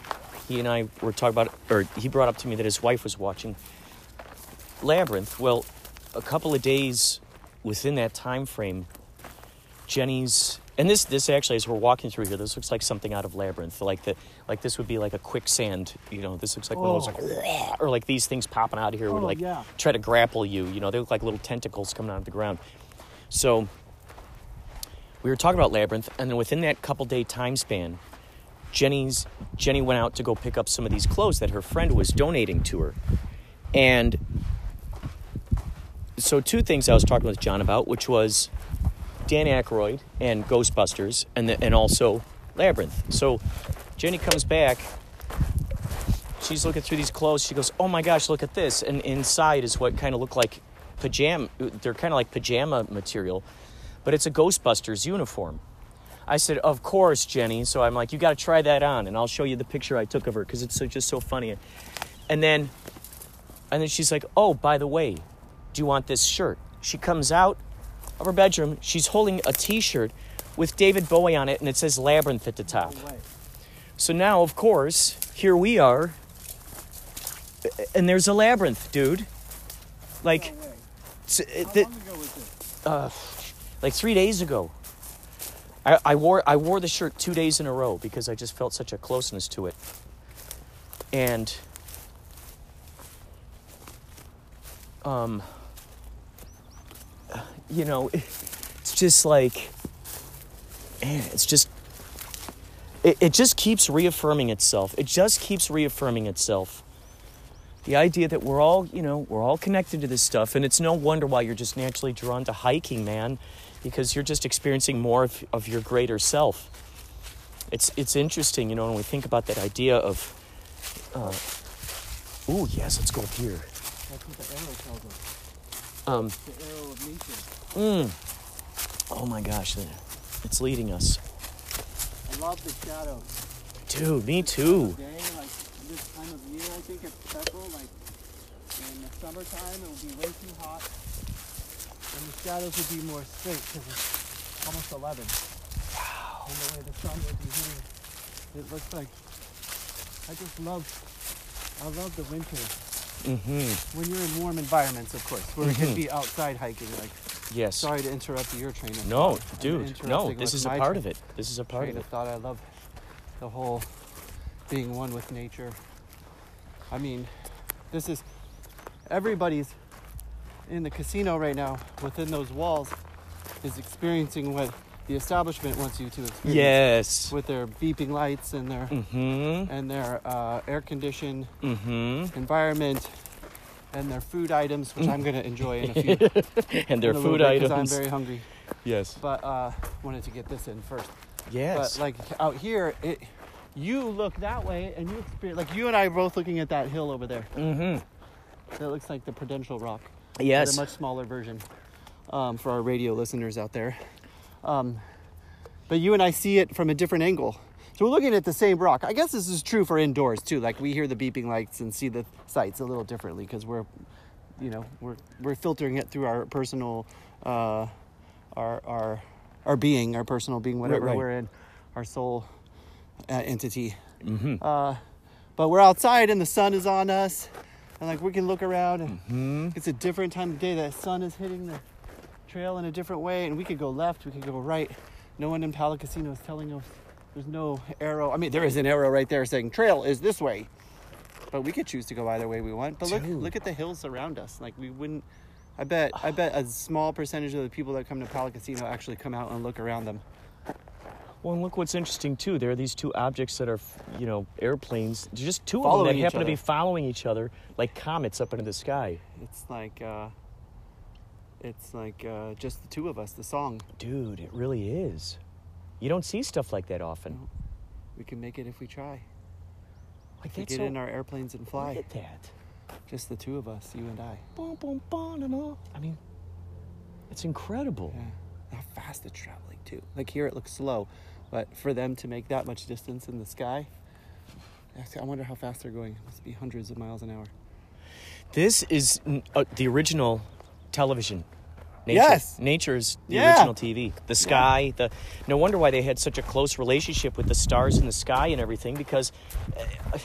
he and I were talking about, or he brought up to me that his wife was watching Labyrinth. Well, a couple of days within that time frame, Jenny's and this this actually as we're walking through here, this looks like something out of Labyrinth. Like the like this would be like a quicksand. You know, this looks like one of those like, oh. or like these things popping out of here would Oh, like yeah. try to grapple you. You know, they look like little tentacles coming out of the ground. So we were talking about Labyrinth, and then within that couple day time span, Jenny's Jenny went out to go pick up some of these clothes that her friend was donating to her, and so two things I was talking with John about, which was Dan Aykroyd and Ghostbusters, and the, and also labyrinth. So Jenny comes back. She's looking through these clothes. She goes, "Oh my gosh, look at this!" And inside is what kind of look like pajama. They're kind of like pajama material, but it's a Ghostbusters uniform. I said, "Of course, Jenny." So I'm like, "You got to try that on," and I'll show you the picture I took of her because it's so, just so funny. And then, and then she's like, "Oh, by the way, do you want this shirt?" She comes out of her bedroom. She's holding a T-shirt with David Bowie on it, and it says Labyrinth at the top. So now, of course, here we are, and there's a labyrinth, dude. Like, it- th- uh, like three days ago. I, I wore I wore the shirt two days in a row because I just felt such a closeness to it, and um, you know, it's just like, man, it's just it, it just keeps reaffirming itself. It just keeps reaffirming itself. The idea that we're all, you know, we're all connected to this stuff, and it's no wonder why you're just naturally drawn to hiking, man, because you're just experiencing more of, of your greater self. It's it's interesting, you know, when we think about that idea of, uh, ooh, yes, let's go up here. That's what the arrow tells us. Um, The arrow of nature. mm, oh my gosh, it's leading us, I love the shadows. dude. Me too. Day, like this time of year, I think it's. Like in the summertime, it will be way too hot, and the shadows would be more straight because it's almost 11. Wow. And the way the sun will be hitting, it looks like. I just love. I love the winter Mm-hmm. when you're in warm environments, of course, where we can be outside hiking. Like, Yes. sorry to interrupt your train of No, thought. I'm dude. No, this is a part of it. This is a part train of of it. thought. I love the whole being one with nature. I mean, this is everybody's in the casino right now within those walls is experiencing what the establishment wants you to experience Yes. with their beeping lights and their Mm-hmm. and their uh, air conditioned Mm-hmm. environment and their food items, which I'm going to enjoy in a few And their in a little food items. I'm very hungry, yes. but uh, wanted to get this in first. Yes. But like out here, it you look that way and you experience like you and I are both looking at that hill over there. mm-hmm. That looks like the Prudential Rock. Yes. a much smaller version um, for our radio listeners out there. Um, but you and I see it from a different angle. So we're looking at the same rock. I guess this is true for indoors too. Like we hear the beeping lights and see the sights a little differently because we're, you know, we're we're filtering it through our personal, uh, our our our being, our personal being, whatever right. we're in, our soul uh, entity. mm-hmm. Uh, but we're outside and the sun is on us, and like we can look around and Mm-hmm. it's a different time of day. The sun is hitting the trail in a different way, and we could go left, we could go right. No one in Pala Casino is telling us there's no arrow. I mean, there is an arrow right there saying trail is this way, but we could choose to go either way we want. But look, Dude. look at the hills around us. Like we wouldn't. I bet. I bet a small percentage of the people that come to Pala Casino actually come out and look around them. Well, and look what's interesting too. There are these two objects that are, you know, airplanes. There's just two of them that happen to be following each other like comets up into the sky. It's like. Uh, it's like uh, just the two of us. The song. Dude, it really is. You don't see stuff like that often. No. We can make it if we try. Like If we get so, in our airplanes and fly. Look at that. Just the two of us, you and I. Boom, boom, boom, and all. I mean, it's incredible. Yeah. How fast it's traveling too. Like here it looks slow, but for them to make that much distance in the sky, I wonder how fast they're going. It must be hundreds of miles an hour. This is uh, the original television. Nature. Yes. Nature's the Yeah. original TV. The sky, the no wonder why they had such a close relationship with the stars in the sky and everything because uh,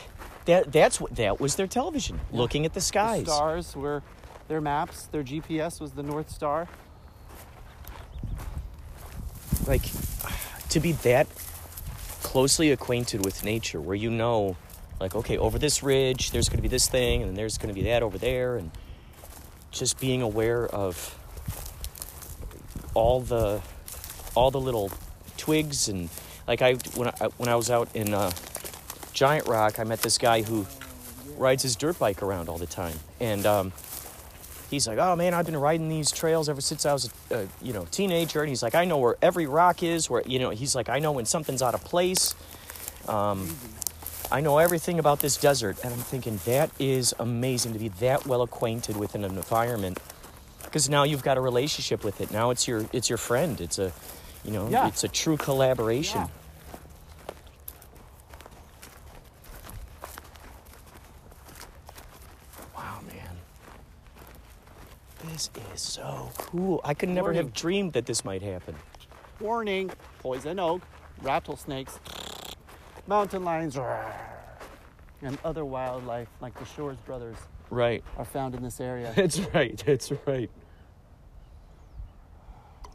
that that's what that was their television, looking at the The skies. stars were their maps. Their GPS was the North Star. Like to be that closely acquainted with nature where you know like okay, over this ridge there's going to be this thing and there's going to be that over there and just being aware of all the all the little twigs and like I when I when I was out in uh, Giant Rock, I met this guy who rides his dirt bike around all the time, and um, he's like, "Oh man, I've been riding these trails ever since I was a, a you know teenager." And he's like, "I know where every rock is. Where you know," he's like, "I know when something's out of place. Um, I know everything about this desert." And I'm thinking that is amazing to be that well acquainted with an environment because now you've got a relationship with it. Now it's your it's your friend. It's a you know Yeah. it's a true collaboration. Yeah. This is so cool. I could never have dreamed that this might happen. Warning: poison oak, rattlesnakes, mountain lions, and other wildlife like the Shores brothers Right. are found in this area. That's right. That's right.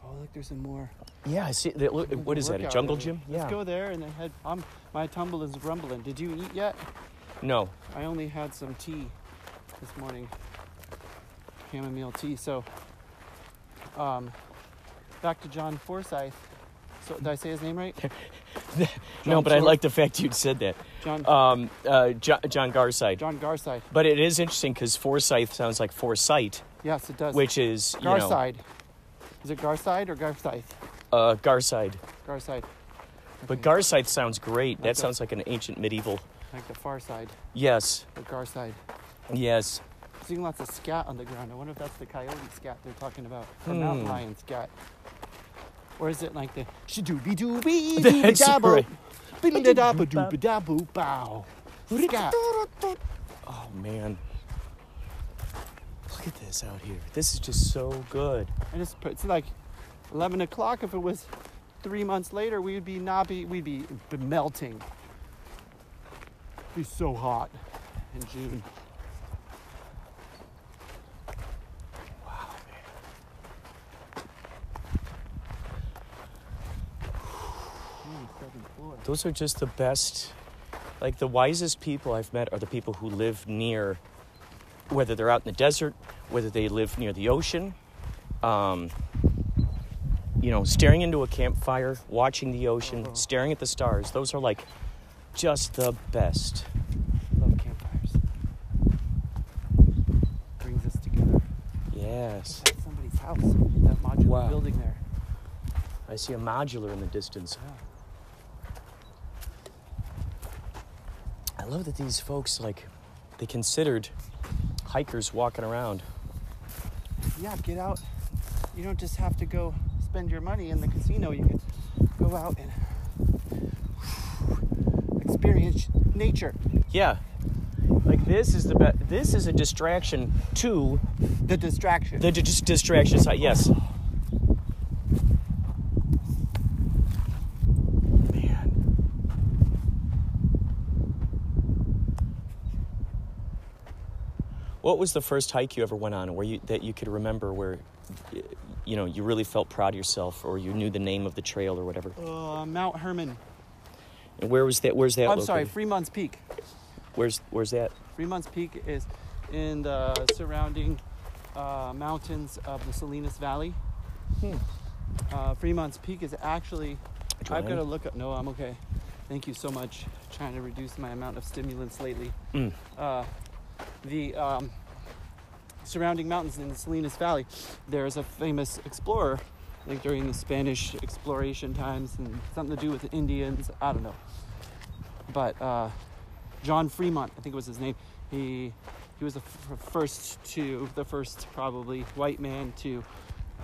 oh, look, there's some more. Yeah, I see. Look, what is that? A jungle gym? Let's go there and then head. Um, my tumble is rumbling. Did you eat yet? No. I only had some tea this morning, chamomile tea. So, um, back to John Forsyth. So, did I say his name right? no, but I like the fact you'd said that. John Um, uh, John, John Garside. John Garside. But it is interesting because Forsyth sounds like foresight, Yes, it does. which is you know Garside. Is it Garside or Garside? uh, Garside. Garside. But Okay. Garside sounds great. Like That the- sounds like an ancient medieval. Like the far side, Yes. the Garside. Yes. Seeing lots of scat on the ground. I wonder if that's the coyote scat they're talking about, or Hmm. mountain lion scat. Or is it like the shadooby dooby dooby dabble, right. bing da ba dooby daboo bow. Scat. Oh man. Look at this out here. This is just so good. And it's, it's like 11 o'clock. If it was three months later, we'd be not be we'd be melting. Be so hot in June. Ooh, seventh floor. Those are just the best. Like the wisest people I've met are the people who live near, whether they're out in the desert, whether they live near the ocean. Um, you know, staring into a campfire, watching the ocean, Uh-huh. staring at the stars. Those are like just the best. Love campfires. Brings us together. Yes. That's somebody's house. That modular Wow. building there. I see a modular in the distance. I love that these folks like they considered hikers walking around. Yeah, get out. You don't just have to go spend your money in the casino. You can go out and experience nature. Yeah. Like this is the be- this is a distraction to The distraction. the dis- distraction side. Yes. Man. What was the first hike you ever went on where you that you could remember where you know you really felt proud of yourself or you knew the name of the trail or whatever? uh, Mount Herman. And where was that where's that I'm sorry. Fremont's Peak. Where's where's that? Fremont's Peak is in the surrounding uh, mountains of the Salinas Valley. Hmm. Uh, Fremont's Peak is actually. I've got to look up. No, I'm okay. Thank you so much. Trying to reduce my amount of stimulants lately. Mm. Uh, the um, surrounding mountains in the Salinas Valley, there's a famous explorer, think during the Spanish exploration times, and something to do with the Indians. I don't know. But uh, John Fremont, I think it was his name. He he was the f- first to the first probably white man to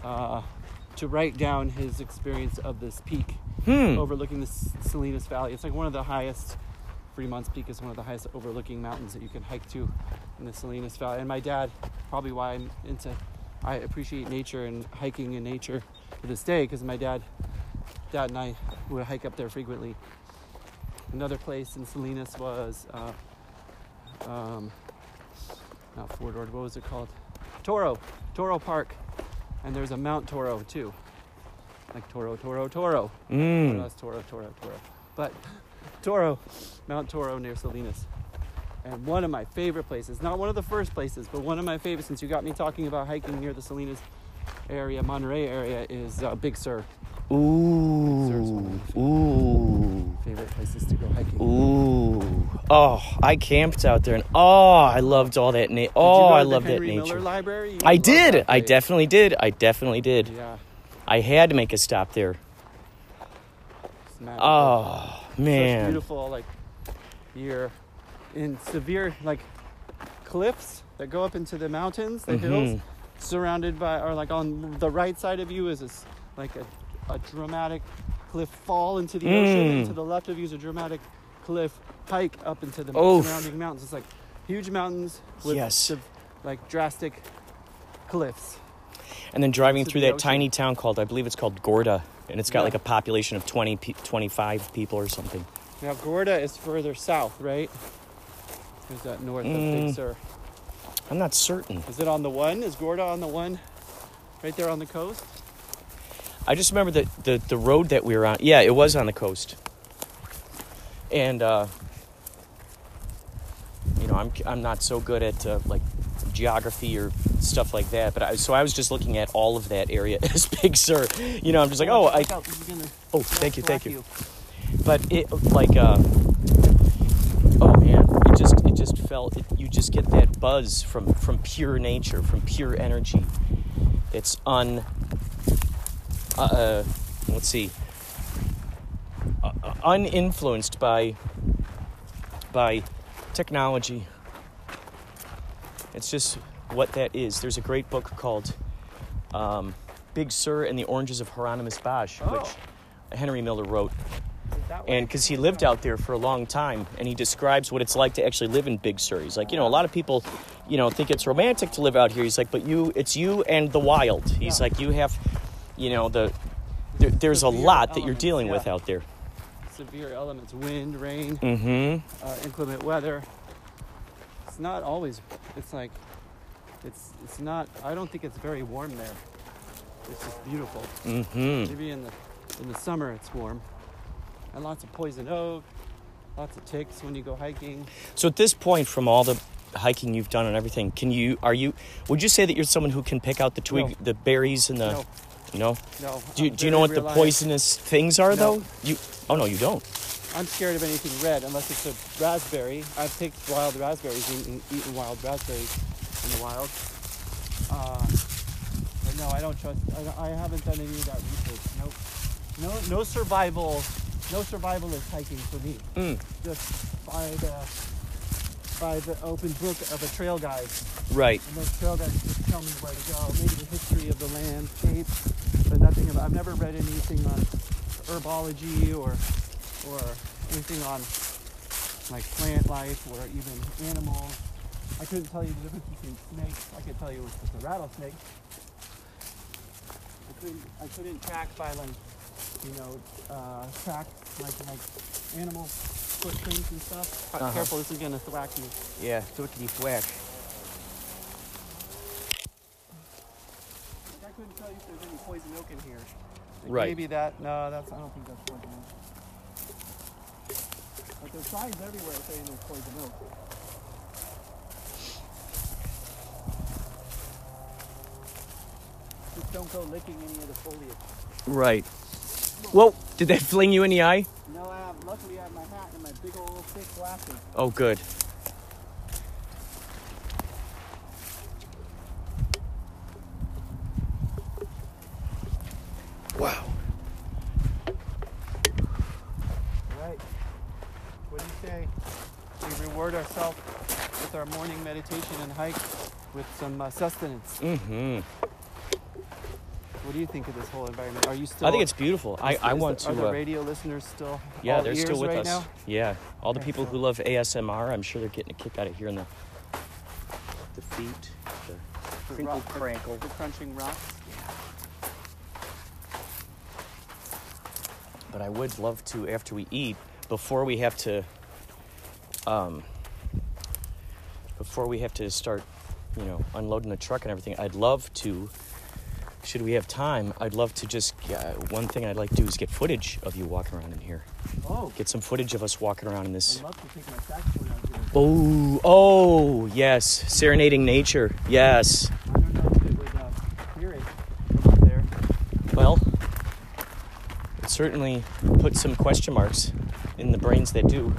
uh, to write down his experience of this peak Hmm. overlooking the Salinas Valley. It's like one of the highest. Fremont's Peak is one of the highest overlooking mountains that you can hike to in the Salinas Valley. And my dad, probably why I'm into, I appreciate nature and hiking in nature to this day because my dad, dad and I would hike up there frequently. Another place in Salinas was, uh, um, not Fort Ord, what was it called? Toro, Toro Park. And there's a Mount Toro too. Like Toro, Toro, Toro. Mm. Toro, Toro, Toro. But Toro, Mount Toro near Salinas. And one of my favorite places, not one of the first places, but one of my favorites since you got me talking about hiking near the Salinas area, Monterey area, is uh, Big Sur. Ooh. my Ooh. favorite places to go hiking. Ooh. Oh, I camped out there and oh, I loved all that na- Did you Oh, I loved that Henry Miller nature. Library? You I did. that I definitely did. I definitely did. Yeah. I had to make a stop there. It's Oh, Such beautiful, like you're in severe like cliffs that go up into the mountains, the hills, Mhm. surrounded by, or like on the right side of you is this like a, a dramatic cliff fall into the ocean, Mm. and to the left of you is a dramatic cliff hike up into the Oof. surrounding mountains. It's like huge mountains with Yes. like drastic cliffs. And then driving through the that ocean. tiny town called, I believe it's called Gorda, and it's got Yeah. like a population of 20, pe- 25 people or something. Now Gorda is further south, right? Is that north of Mm. Big Sur? I'm not certain. Is it on the one? Is Gorda on the one? Right there on the coast? I just remember the, the, the road that we were on. Yeah, it was on the coast. And, uh, you know, I'm, I'm not so good at uh, like geography or stuff like that. But I, so I was just looking at all of that area as Big Sur. You know, I'm just like, oh, I, Look out, this is gonna oh, thank you, thank you. but it like uh oh man it just it just felt it, you just get that buzz from from pure nature from pure energy it's un uh, uh let's see uh, uh, uninfluenced by by technology it's just what that is there's a great book called um, Big Sur and the Oranges of Hieronymus Bosch, Oh. which Henry Miller wrote Is that way? and because he lived out there for a long time and he describes what it's like to actually live in big sur he's like you know a lot of people you know think it's romantic to live out here he's like but you it's you and the wild he's Yeah. like you have you know the there, there's a Severe lot that you're dealing yeah. with out there severe elements, wind, rain, mm-hmm uh, inclement weather. It's not always. It's like, it's it's not. I don't think it's very warm there. It's just beautiful. mm-hmm Maybe in the in the summer it's warm, and lots of poison oak, lots of ticks when you go hiking. so at this point from all the hiking you've done and everything can you are you would you say that you're someone who can pick out the twig No. the berries and the No, no no. do, you- do you know what the poisonous things are No. though you oh no you don't I'm scared of anything red unless it's a raspberry. I've picked wild raspberries and eaten, eaten wild raspberries in the wild. Uh, but no, I don't trust. I, I haven't done any of that research. Nope. No, no survival. No survivalist hiking for me. Mm. Just by the by the open book of a trail guide, right and those trail guides just tell me where to go. Maybe the history of the landscape, but nothing about. I've never read anything on herbology or or anything on like plant life or even animals. I couldn't tell you the difference between snakes. I could tell you it was just a rattlesnake. I couldn't. I couldn't track by like, you know, uh, track like like animal footprints and stuff. Uh-huh. Careful, this is gonna thwack you. yeah thwickety thwack I couldn't tell you if there's any poison oak in here. Like Right. Maybe that. No, that's. I don't think that's poison oak. But there's signs everywhere saying there's poison oak. Just don't go licking any of the foliage. Right. Whoa, did that fling you in the eye? No, I have. Luckily, I have my hat and my big old thick glasses. Oh, good. Wow. Right. What do you say? We reward ourselves with our morning meditation and hike with some uh, sustenance. Mm-hmm. What do you think of this whole environment? Are you still? I think it's beautiful. I, is- I is want the, Are to. the Uh, radio listeners still? yeah, all they're still with right us. now? Yeah, all the people so- who love ASMR, I'm sure they're getting a kick out of hearing the the feet, the The crinkle rock- the- crankle. The crunching rocks. But I would love to after we eat, before we have to, um, before we have to start, you know, unloading the truck and everything. I'd love to. Should we have time? I'd love to just. Uh, one thing I'd like to do is get footage of you walking around in here. Oh, Get some footage of us walking around in this. I'd love to take my out here. Oh, oh, yes, serenading nature. Yes. I don't know if it would uh, it from up there. Well, it certainly put some question marks in the brains that do.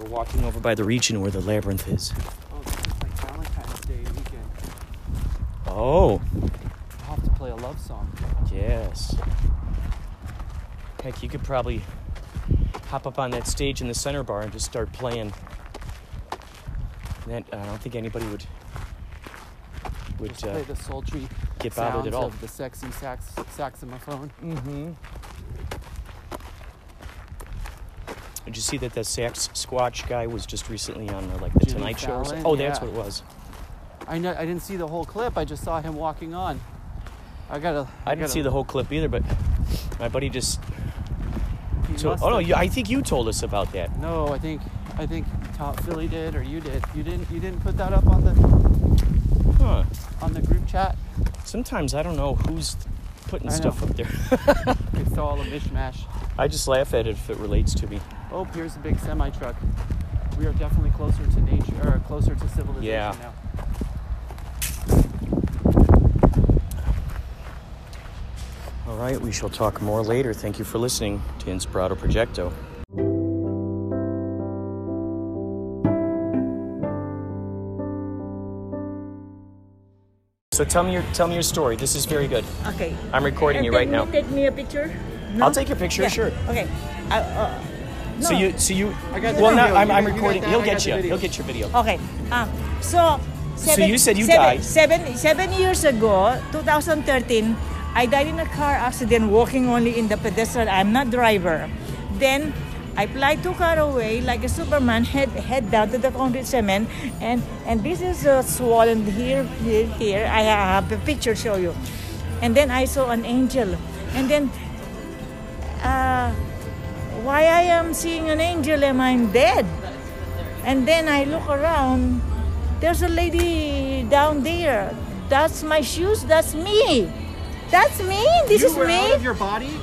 We're walking over by the region where the labyrinth is. Oh, this is like Valentine's Day weekend. Oh, I'll have to play a love song. yes. Heck, you could probably hop up on that stage in the center bar and just start playing. That I don't think anybody would would Just uh, play the sultry get bothered sounds at all. of the sexy sax- saxophone. Mm-hmm. Did you see that the Saxsquatch guy was just recently on uh, like the Jimmy Tonight Show? or something? Oh, that's Yeah. what it was. I know. I didn't see the whole clip. I just saw him walking on. I gotta. I didn't gotta, see the whole clip either, but my buddy just. he So, oh no, have- you, I think you told us about that. No, I think I think Top Philly did or you did. You didn't. You didn't put that up on the Huh? on the group chat. Sometimes I don't know who's putting stuff up there. It's all a mishmash. I just laugh at it if it relates to me. Oh, here's a big semi truck. We are definitely closer to nature or closer to civilization Yeah. now. All right, we shall talk more later. Thank you for listening to Inspirato Projecto. So tell me your tell me your story. This is very good. Okay. I'm recording And you take right me- now. Take me a picture. I'll take your picture, Yeah. sure. Okay. I, uh, So you so you I got well video. now I'm, I'm recording. He'll get you. He'll get your video. Okay. Um. So. Seven, you said you seven- died. Seven seven years ago, 2013, I died in a car accident walking only in the pedestrian. I'm not driver. Then I fly two car away like a Superman, head head down to the concrete cement, and and this is uh, swollen here, here, here. I have a picture show you, and then I saw an angel, and then uh, why I am seeing an angel am I dead? And then I look around, there's a lady down there. That's my shoes, that's me. That's me, this you is me. out of your body.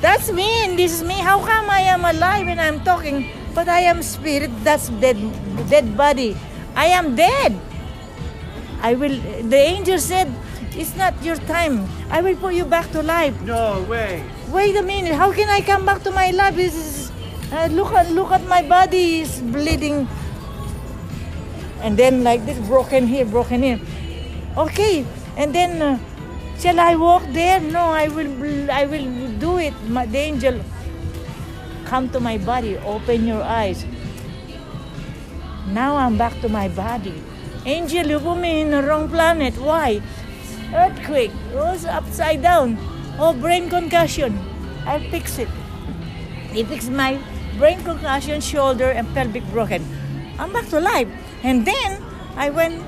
That's me and this is me. How come I am alive and I'm talking, but I am spirit, that's dead dead body. I am dead. I will the angel said, It's not your time. I will put you back to life. No way. Wait a minute, how can I come back to my life? This is, uh, look at look at my body is bleeding. And then like this, broken here, broken here. Okay, and then uh, shall I walk there? No, I will. I will do it. The angel, come to my body. Open your eyes. Now I'm back to my body. Angel, you put me in the wrong planet. Why? Earthquake. Rose upside down. Oh, brain concussion. I'll fix it. He fixed my brain concussion, shoulder, and pelvic broken. I'm back to life. And then I went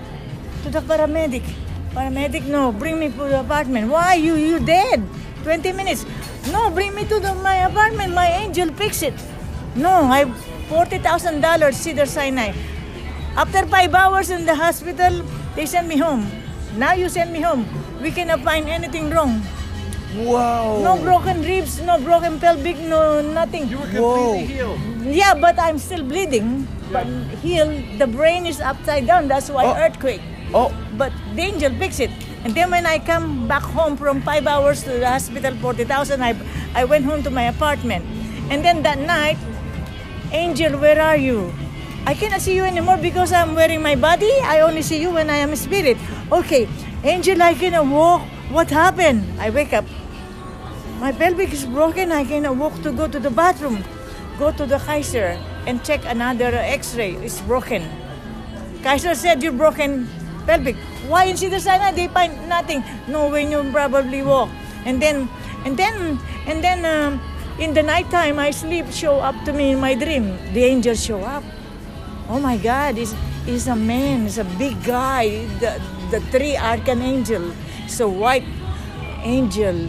to the paramedic. Paramedic, no, bring me to the apartment. Why? You you dead? 20 minutes. No, bring me to the, my apartment. My angel fix it. No, I $40,000 Cedar Sinai. After five hours in the hospital, they send me home. Now you send me home. We cannot find anything wrong. Wow. No broken ribs, no broken pelvic, no nothing. You were completely healed. Yeah, but I'm still bleeding. Yeah. But healed, the brain is upside down. That's why Oh. earthquake. Oh, But the angel fix it. And then when I come back home from five hours to the hospital, 40,000, I, I went home to my apartment. And then that night, angel, where are you? I cannot see you anymore because I'm wearing my body. I only see you when I am a spirit. Okay, angel, I cannot walk. What happened? I wake up. My pelvic is broken. I cannot walk to go to the bathroom. Go to the Kaiser and check another x-ray. It's broken. Kaiser said you're broken pelvic. Why in Cedar Sinai they find nothing? No, when you probably walk. And then, and then, and then um, in the nighttime I sleep, show up to me in my dream. The angels show up. Oh my God, he's, he's a man, he's a big guy. The, the three archangel. It's a white angel.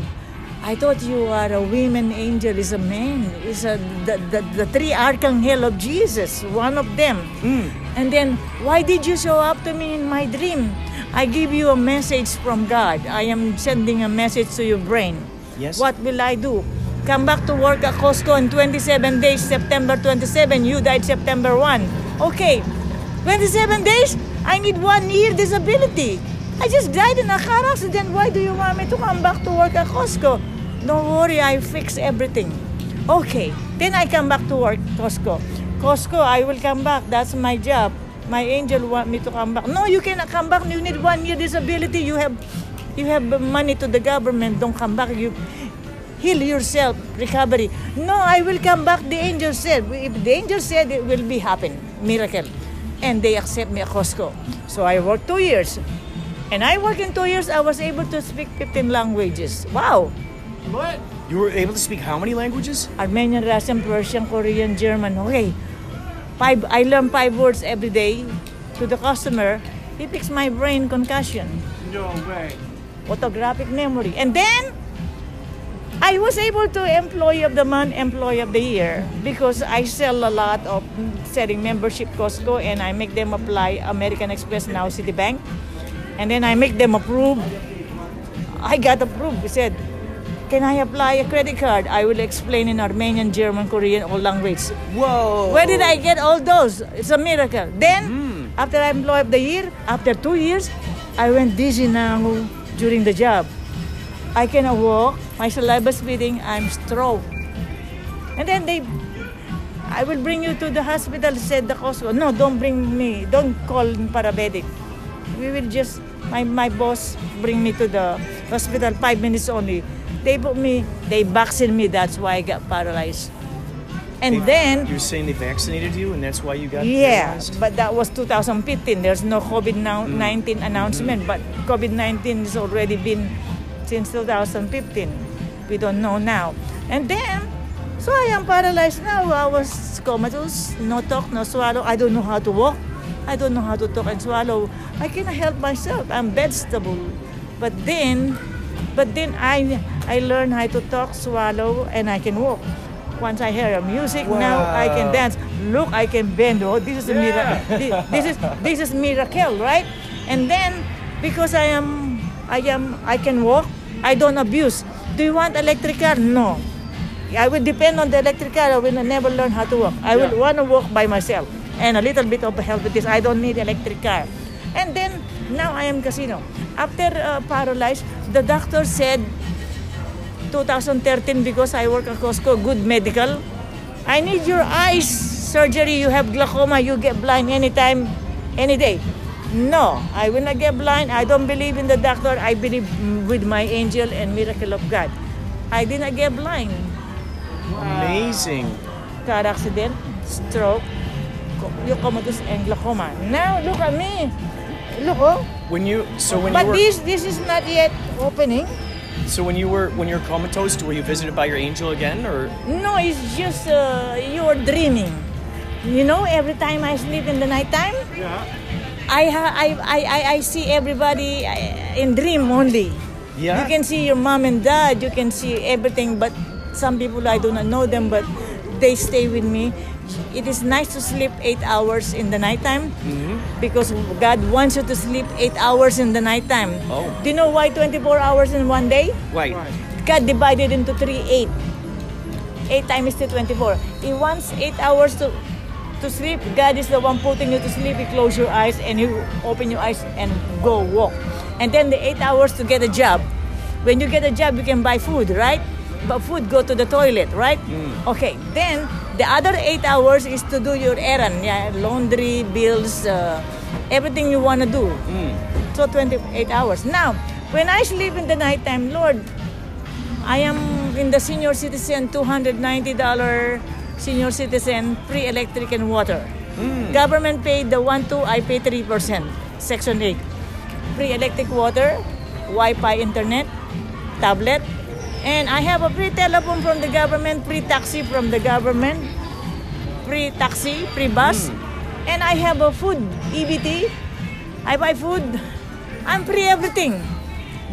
I thought you are a women angel. Is a man. Is a the, the, the three archangel of Jesus. One of them. And then why did you show up to me in my dream? I give you a message from God. I am sending a message to your brain. Yes. What will I do? Come back to work at Costco in 27 days, September 27. You died September 1. Okay. 27 days? I need one year disability. I just died in a car accident. Why do you want me to come back to work at Costco? Don't worry, I fix everything. Okay, then I come back to work, Costco. Costco, I will come back. That's my job. My angel want me to come back. No, you cannot come back. You need one year disability. You have, you have money to the government. Don't come back. You heal yourself. Recovery. No, I will come back. The angel said. If the angel said, it will be happen. Miracle. And they accept me at Costco. So I worked two years. And I worked in two years. I was able to speak 15 languages. Wow. What? You were able to speak how many languages? Armenian, Russian, Persian, Korean, German. Okay. Five, I learn five words every day to the customer. He picks my brain concussion, No way. photographic memory. And then I was able to employee of the month, employee of the year because I sell a lot of selling membership Costco and I make them apply American Express now Citibank. And then I make them approve. I got approved. He said, can I apply a credit card? I will explain in Armenian, German, Korean, all languages. Whoa. Where did I get all those? It's a miracle. Then, hmm. after I employee of the year, after two years, I went dizzy now during the job. I cannot walk. My saliva speeding. I'm stroke. And then they, I will bring you to the hospital. Said the Costco. No, don't bring me. Don't call paramedic. We will just. My my boss bring me to the hospital. Five minutes only. They put me. They vaccinated me. That's why I got paralyzed. And They- then You're saying they vaccinated you and that's why you got paralyzed? yeah, paralyzed? but that was 2015. There's no COVID now mm. 19 announcement, but COVID 19 has already been since 2015. We don't know now. And then, so I am paralyzed now. I was comatose, no talk, no swallow. I don't know how to walk. I don't know how to talk and swallow. I cannot help myself. I'm vegetable. But then, but then I I learned how to talk, swallow, and I can walk. Once I hear a music, now I can dance. Look, I can bend. Oh, this is a miracle. This is this is miracle, right? And then because I am I am I can walk, I don't abuse. Do you want electric car? No. I will depend on the electric car. I will never learn how to walk. I will want to walk by myself and a little bit of help with this. I don't need electric car. And then now I am casino. After uh, paralyzed, the doctor said 2013 because I work at Costco, good medical. I need your eyes surgery. You have glaucoma. You get blind anytime, any day. No, I will not get blind. I don't believe in the doctor. I believe with my angel and miracle of God. I did not get blind. Amazing. Car accident, stroke, co- comatose, and glaucoma. Now look at me. Look. When you so when But you were this this is not yet opening. so when you were when you were comatose, were you visited by your angel again or No, it's just uh, you're dreaming. You know, every time I sleep in the nighttime, I, ha- I, I, I, I see everybody uh, in dream only. Yeah. You can see your mom and dad, you can see everything, but some people I do not know them, but they stay with me. It is nice to sleep eight hours in the nighttime because God wants you to sleep eight hours in the nighttime. Oh. Do you know why 24 hours in one day? Why? God divided into three eight. Eight times to 24. He wants eight hours to to sleep. God is the one putting you to sleep. You close your eyes and you open your eyes and go walk. And then the eight hours to get a job. When you get a job, you can buy food, right? But food go to the toilet, right? Mm. Okay. Then the other eight hours is to do your errand, yeah, laundry, bills, uh, everything you want to do. So 28 hours. Now, when I sleep in the nighttime, Lord, I am in the senior citizen, $290 senior citizen, free electric and water. Government paid the 1 2, I pay 3%, Section 8. Free electric water, Wi-Fi internet, tablet, and I have a free telephone from the government, free taxi from the government, free taxi, free bus, hmm. and I have a food, EBT. I buy food. I'm free everything.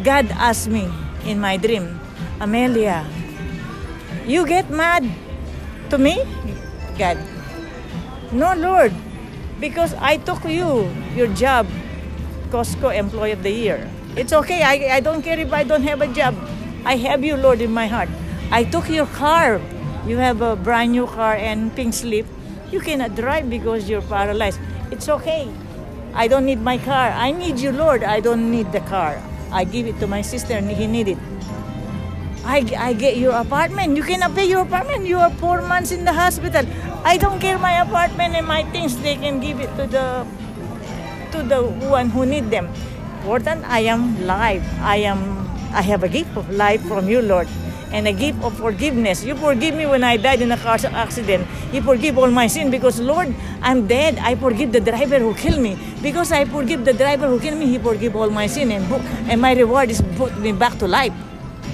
God asked me in my dream, Amelia, you get mad to me? God. No, Lord, because I took you, your job, Costco Employee of the Year. It's okay. I, I don't care if I don't have a job. I have you, Lord, in my heart. I took your car. You have a brand new car and pink slip. You cannot drive because you're paralyzed. It's okay. I don't need my car. I need you, Lord. I don't need the car. I give it to my sister and he need it. I, I get your apartment. You cannot pay your apartment. You are four months in the hospital. I don't care my apartment and my things. They can give it to the to the one who need them. Important, I am live. I am. I have a gift of life from you, Lord, and a gift of forgiveness. You forgive me when I died in a car accident. You forgive all my sin because, Lord, I'm dead. I forgive the driver who killed me because I forgive the driver who killed me. He forgive all my sin and and my reward is put me back to life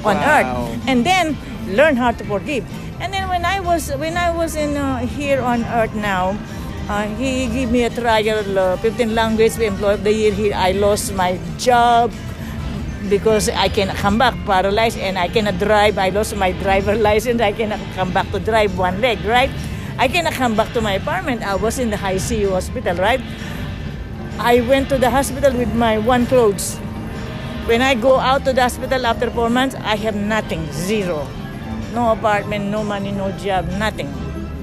on Wow. earth and then learn how to forgive and then when i was when i was in uh, here on earth now uh, he gave me a trial uh, 15 language employee of the year here i lost my job because i cannot come back paralyzed and i cannot drive. I lost my driver license. I cannot come back to drive one leg right? I cannot come back to my apartment. I was in the ICU hospital right? I went to the hospital with my one clothes. When I go out to the hospital after four months, I have nothing, zero. No apartment, no money, no job, nothing.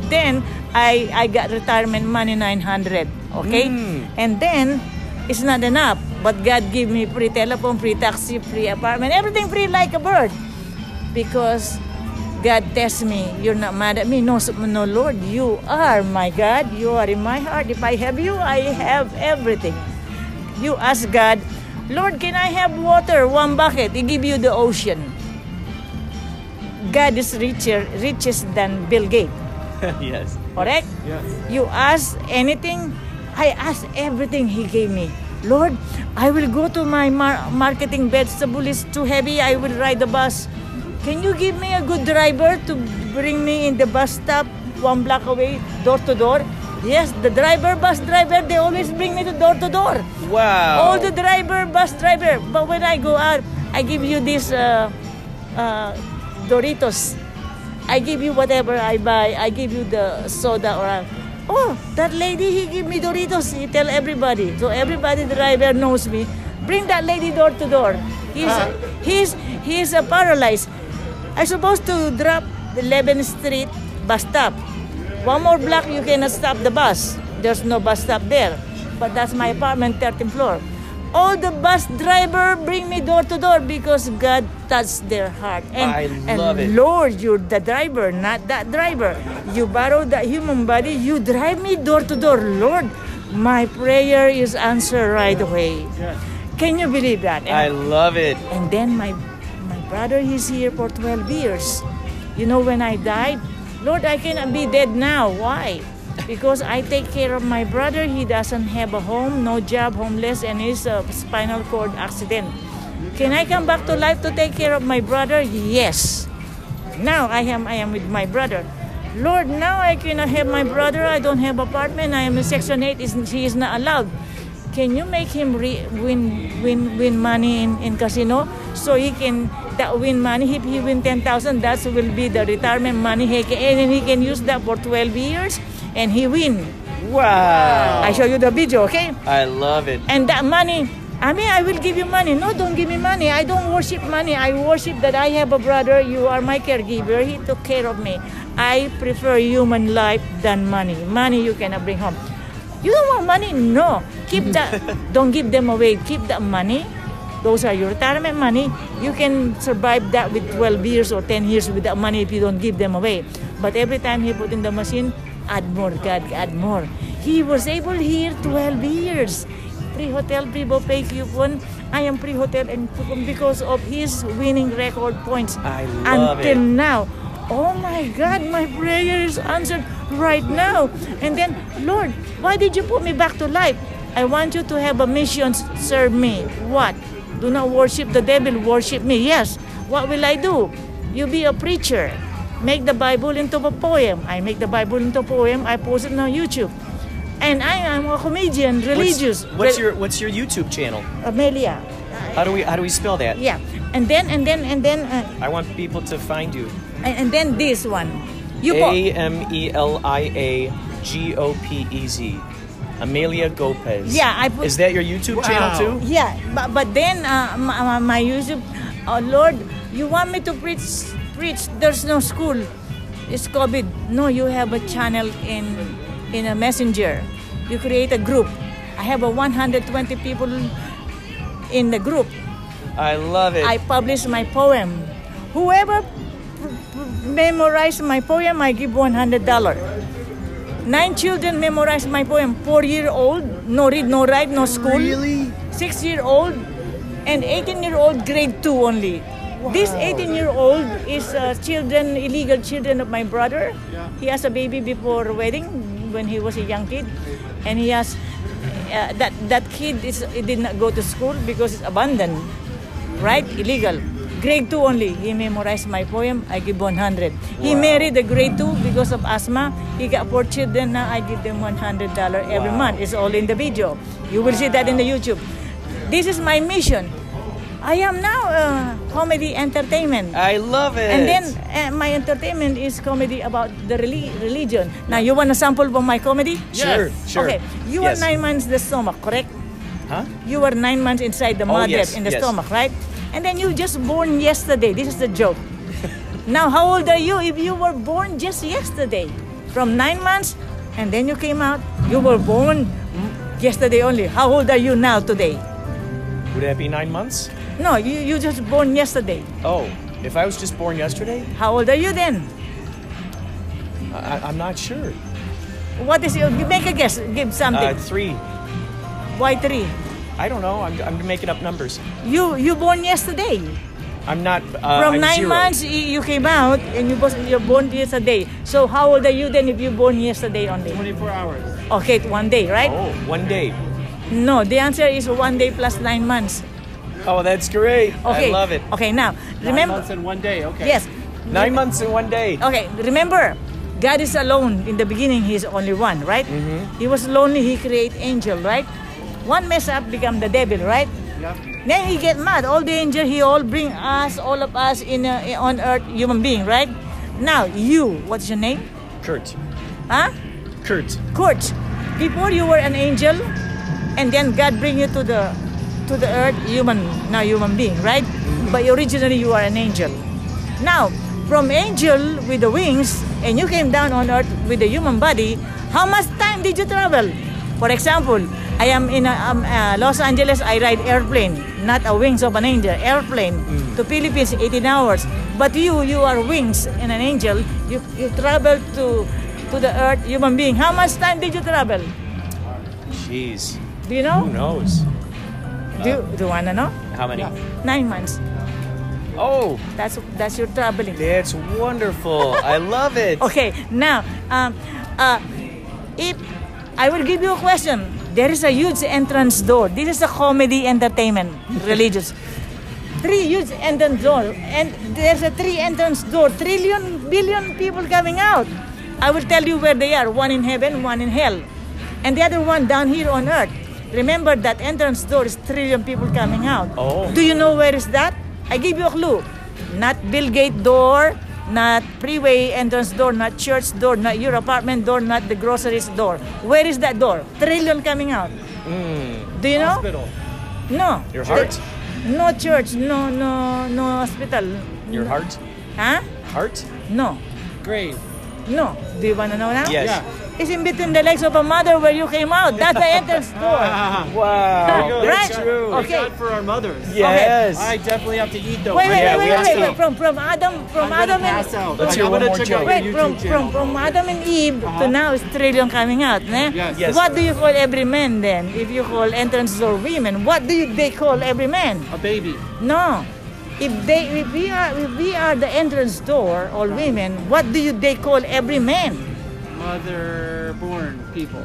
Then I, I got retirement money 900, okay? Hmm. And then it's not enough, but God give me free telephone, free taxi, free apartment, everything free like a bird. Because God tests me, you're not mad at me. No, no, Lord, you are my God. You are in my heart. If I have you, I have everything. You ask God, Lord, can I have water? One bucket. He give you the ocean. God is richer, richest than Bill Gates. yes. Correct? Yes. You ask anything, I ask everything He gave me. Lord, I will go to my mar- marketing vegetable is too heavy. I will ride the bus. Can you give me a good driver to bring me in the bus stop one block away, door to door? Yes, the driver, bus driver, they always bring me to door to door. Wow. All the driver, bus driver. But when I go out, I give you this uh, uh, Doritos. I give you whatever I buy. I give you the soda or oh that lady he give me Doritos. He tell everybody. So everybody driver knows me. Bring that lady door to door. He's ah. he's he's a paralyzed. I supposed to drop the 11th Street bus stop. One more block you cannot stop the bus. There's no bus stop there. But that's my apartment, 13th floor. All the bus driver bring me door to door because God touched their heart. And, I and love it. Lord, you're the driver, not that driver. You borrow the human body, you drive me door to door. Lord, my prayer is answered right away. Can you believe that? And- I love it. and then my my brother he's here for 12 years. You know when I died, Lord, I cannot be dead now. Why? Because I take care of my brother. He doesn't have a home, no job, homeless, and he's a uh, spinal cord accident. Can I come back to life to take care of my brother? Yes. Now I am I am with my brother. Lord, now I cannot have my brother. I don't have apartment. I am in section 8. Is he is not allowed. Can you make him re- win win win money in, in casino so he can that win money if he win 10,000 that will be the retirement money he can, and he can use that for 12 years and he win. Wow. I show you the video, okay? I love it. And that money, I mean, I will give you money. No, don't give me money. I don't worship money. I worship that I have a brother. You are my caregiver. He took care of me. I prefer human life than money. Money you cannot bring home. You don't want money? No. Keep that. don't give them away. Keep that money. Those are your retirement money. You can survive that with 12 years or 10 years with that money if you don't give them away. But every time he put in the machine, add more, God, add more. He was able here 12 years. Free hotel, free buffet coupon. I am free hotel and coupon because of his winning record points. I love Until it. now. Oh my God, my prayer is answered right now. And then, Lord, why did you put me back to life? I want you to have a mission, serve me. What? Do not worship the devil, worship me. Yes. What will I do? You be a preacher. Make the Bible into a poem. I make the Bible into a poem. I post it on YouTube. And I am a comedian, religious. What's, what's your What's your YouTube channel? Amelia? How do we How do we spell that? Yeah. And then, and then, and then, uh, I want people to find you. and, and then this one. You A M E L I A G O P E Z. Amelia Gopez. Yeah, I put- Is that your YouTube channel too? Yeah, but, but then uh, my, my YouTube, oh Lord, you want me to preach? Preach? There's no school. It's COVID. No, you have a channel in in a messenger. You create a group. I have a 120 people in the group. I love it. I publish my poem. Whoever memorize my poem, I give one hundred dollar. Nine children memorize my poem. Four year old, no read, no write, no school. Really? Six year old, and eighteen year old, grade two only. This 18 year old is uh, children, illegal children of my brother. He has a baby before wedding when he was a young kid, and he has uh, that that kid is did not go to school because it's abandoned, right? Illegal. Grade two only. He memorized my poem. I give 100. He married a grade two because of asthma. He got four children. Now I give them 100 dollar every month. It's all in the video. You will see that in the YouTube. This is my mission. I am now uh, comedy entertainment. I love it. And then uh, my entertainment is comedy about the reli- religion. Now, you want a sample of my comedy? Sure, sure. Okay, you Yes. are nine months in the stomach, correct? Huh? You were nine months inside the Oh, mother yes, in the yes. stomach, right? And then you just born yesterday. This is the joke. now, how old are you if you were born just yesterday? From nine months, and then you came out. You were born yesterday only. How old are you now today? Would that be nine months? No, you, you just born yesterday. Oh, if I was just born yesterday, How old are you then? I, I'm not sure. What is your? Make a guess. Give something. Uh, three. Why three? I don't know. I'm, I'm making up numbers. You you born yesterday. I'm not. Uh, From I'm nine zero. months you came out and you was you're born yesterday. So how old are you then if you born yesterday only? 24 hours. Okay, one day, right? Oh, one day. No, the answer is one day plus nine months. Oh, that's great. Okay. I love it. Okay, now remember. Nine months in one day. Okay. Yes. Nine months in one day. Okay, remember, God is alone. In the beginning, He's only one, right? Mm-hmm. He was lonely. He create angel, right? One mess up become the devil, right? Yep. Then he get mad. All the angel, he all bring us, all of us in a, on earth, human being, right? Now you, what's your name? Kurt. Huh? Kurt. Kurt. Before you were an angel, and then God bring you to the to the earth, human, now human being, right? But originally you are an angel. Now, from angel with the wings, and you came down on earth with the human body, how much time did you travel? For example, I am in a, um, uh, Los Angeles, I ride airplane, not a wings of an angel, airplane to Philippines, 18 hours. But you, you are wings and an angel, you, you travel to, to the earth, human being. How much time did you travel? Jeez. Do you know? Who knows? Do you, do you wanna know? How many? Nine months. Oh, That's that's your traveling. that's wonderful. I love it. Okay, now, um, uh, if I will give you a question, there is a huge entrance door. This is a comedy entertainment, religious. Three huge entrance door, and there's a three entrance door. Trillion, billion people coming out. I will tell you where they are. One in heaven, one in hell, and the other one down here on earth. Remember that entrance door is trillion people coming out. Oh. Do you know where is that? I give you a clue. Not Bill Gate door, not freeway entrance door, not church door, not your apartment door, not the groceries door. Where is that door? Trillion coming out. Hmm. Do you know? Hospital. No. Your heart? No church, no no no hospital. Your heart? Huh? Heart? No. Grave. No. Do you wanna know now? Yes. Yeah. It's in between the legs of a mother where you came out. That's the entrance door. Wow. Right? That's true. Okay. God for our mothers. Yes. I definitely have to eat those. Wait, wait, Yeah, wait, wait, wait, wait. From from Adam from I'm Adam gonna and pass out. Let's hear I'm one gonna more check joke. Wait, from, from, from Adam and Eve to Uh-huh. now is trillion coming out. Ne? Yes. Yes. What do you call every man then? If you call entrance door women, what do you, they call every man? A baby. No. If they if we are if we are the entrance door, all women, what do you they call every man? Mother-born people.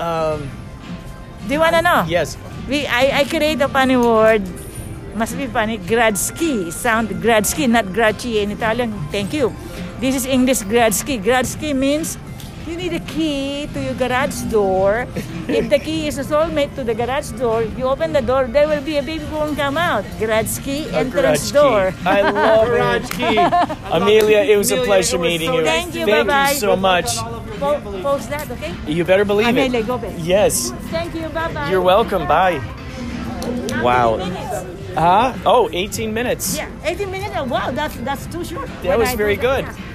Um, Do you wanna know? yes. We I, I create a funny word. Must be funny. Gradski. Sound Gradski, not Graci in Italian. Thank you. This is English Gradski. Gradski means you need a key to your garage door. if the key is a soulmate to the garage door, you open the door, there will be a baby won't come out. Gradski A entrance garage door. key. I love Garage key. Amelia, it was a pleasure was meeting so you. Thank you, Thank bye-bye. you so much. Po- post that, okay? You better believe Amelia it. Gopez. Yes. Thank you, bye bye. You're welcome. Bye. How Wow. many minutes? Huh? Oh, 18 minutes. Yeah, 18 minutes. Oh, Wow, that's that's too short. That When was I do very that, good. yeah.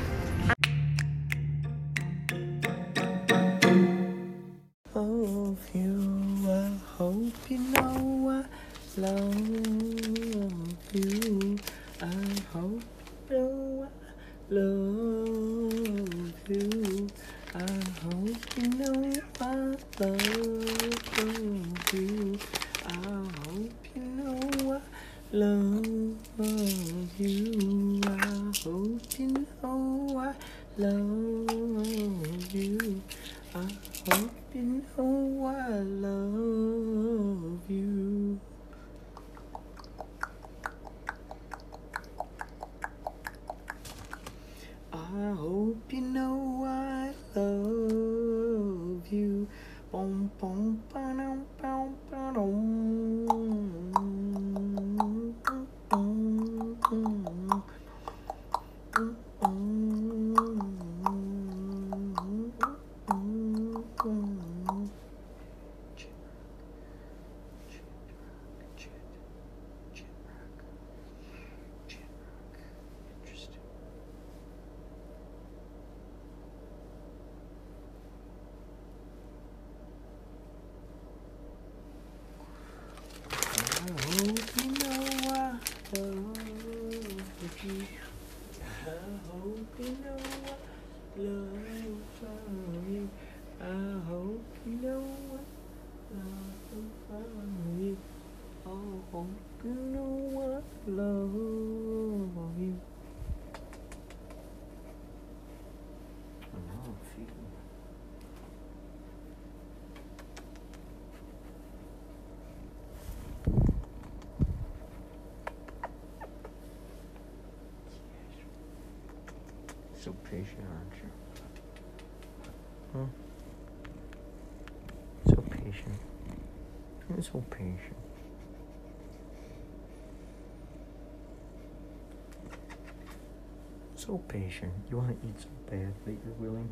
vacation. You want to eat so bad that you're willing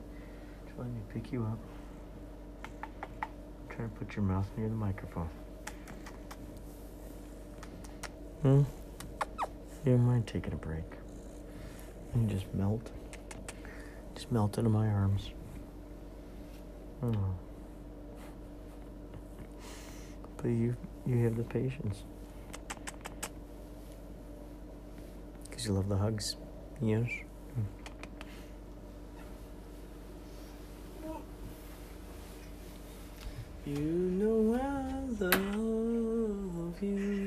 to let me pick you up. Try to put your mouth near the microphone. Hmm? You don't mind taking a break. And just melt. Just melt into my arms. Hmm. But you you have the patience. Because you love the hugs. Yes. You know I love you.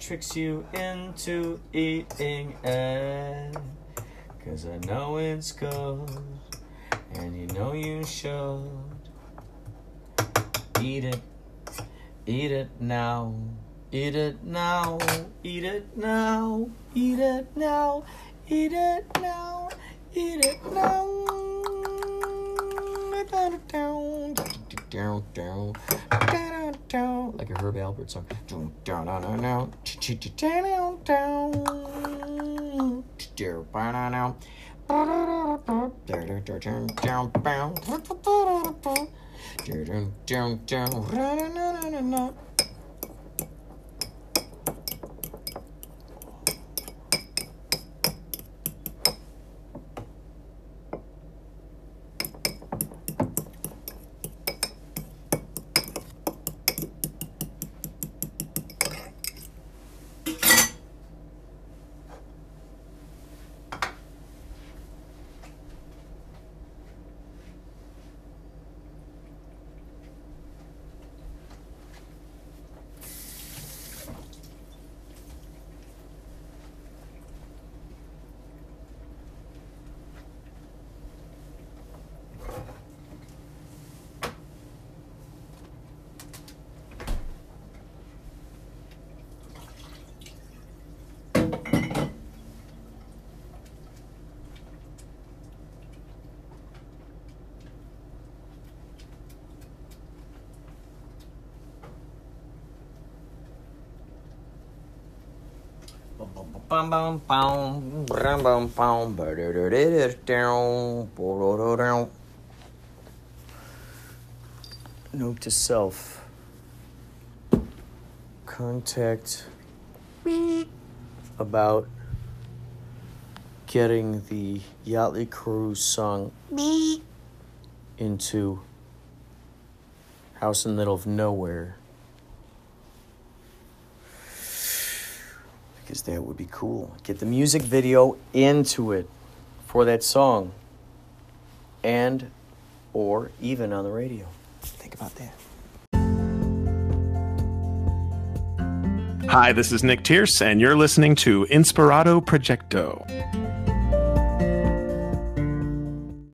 tricks you into eating it. Cause I know it's good, and you know you should. Eat it, eat it now. Eat it now, eat it now, eat it now, eat it now, eat it now. Eat it now down, down, down, down, like a Herb Alpert song. Down, down, down, down, down, down, down, down, down. Bum bum bum bum bum bum down. Note to self. Contact about getting the Yachtly Crew's song into House in the Middle of Nowhere. Because that would be cool. Get the music video into it for that song and or even on the radio. Think about that. Hi, this is Nick Tierce, and you're listening to Inspirato Projecto.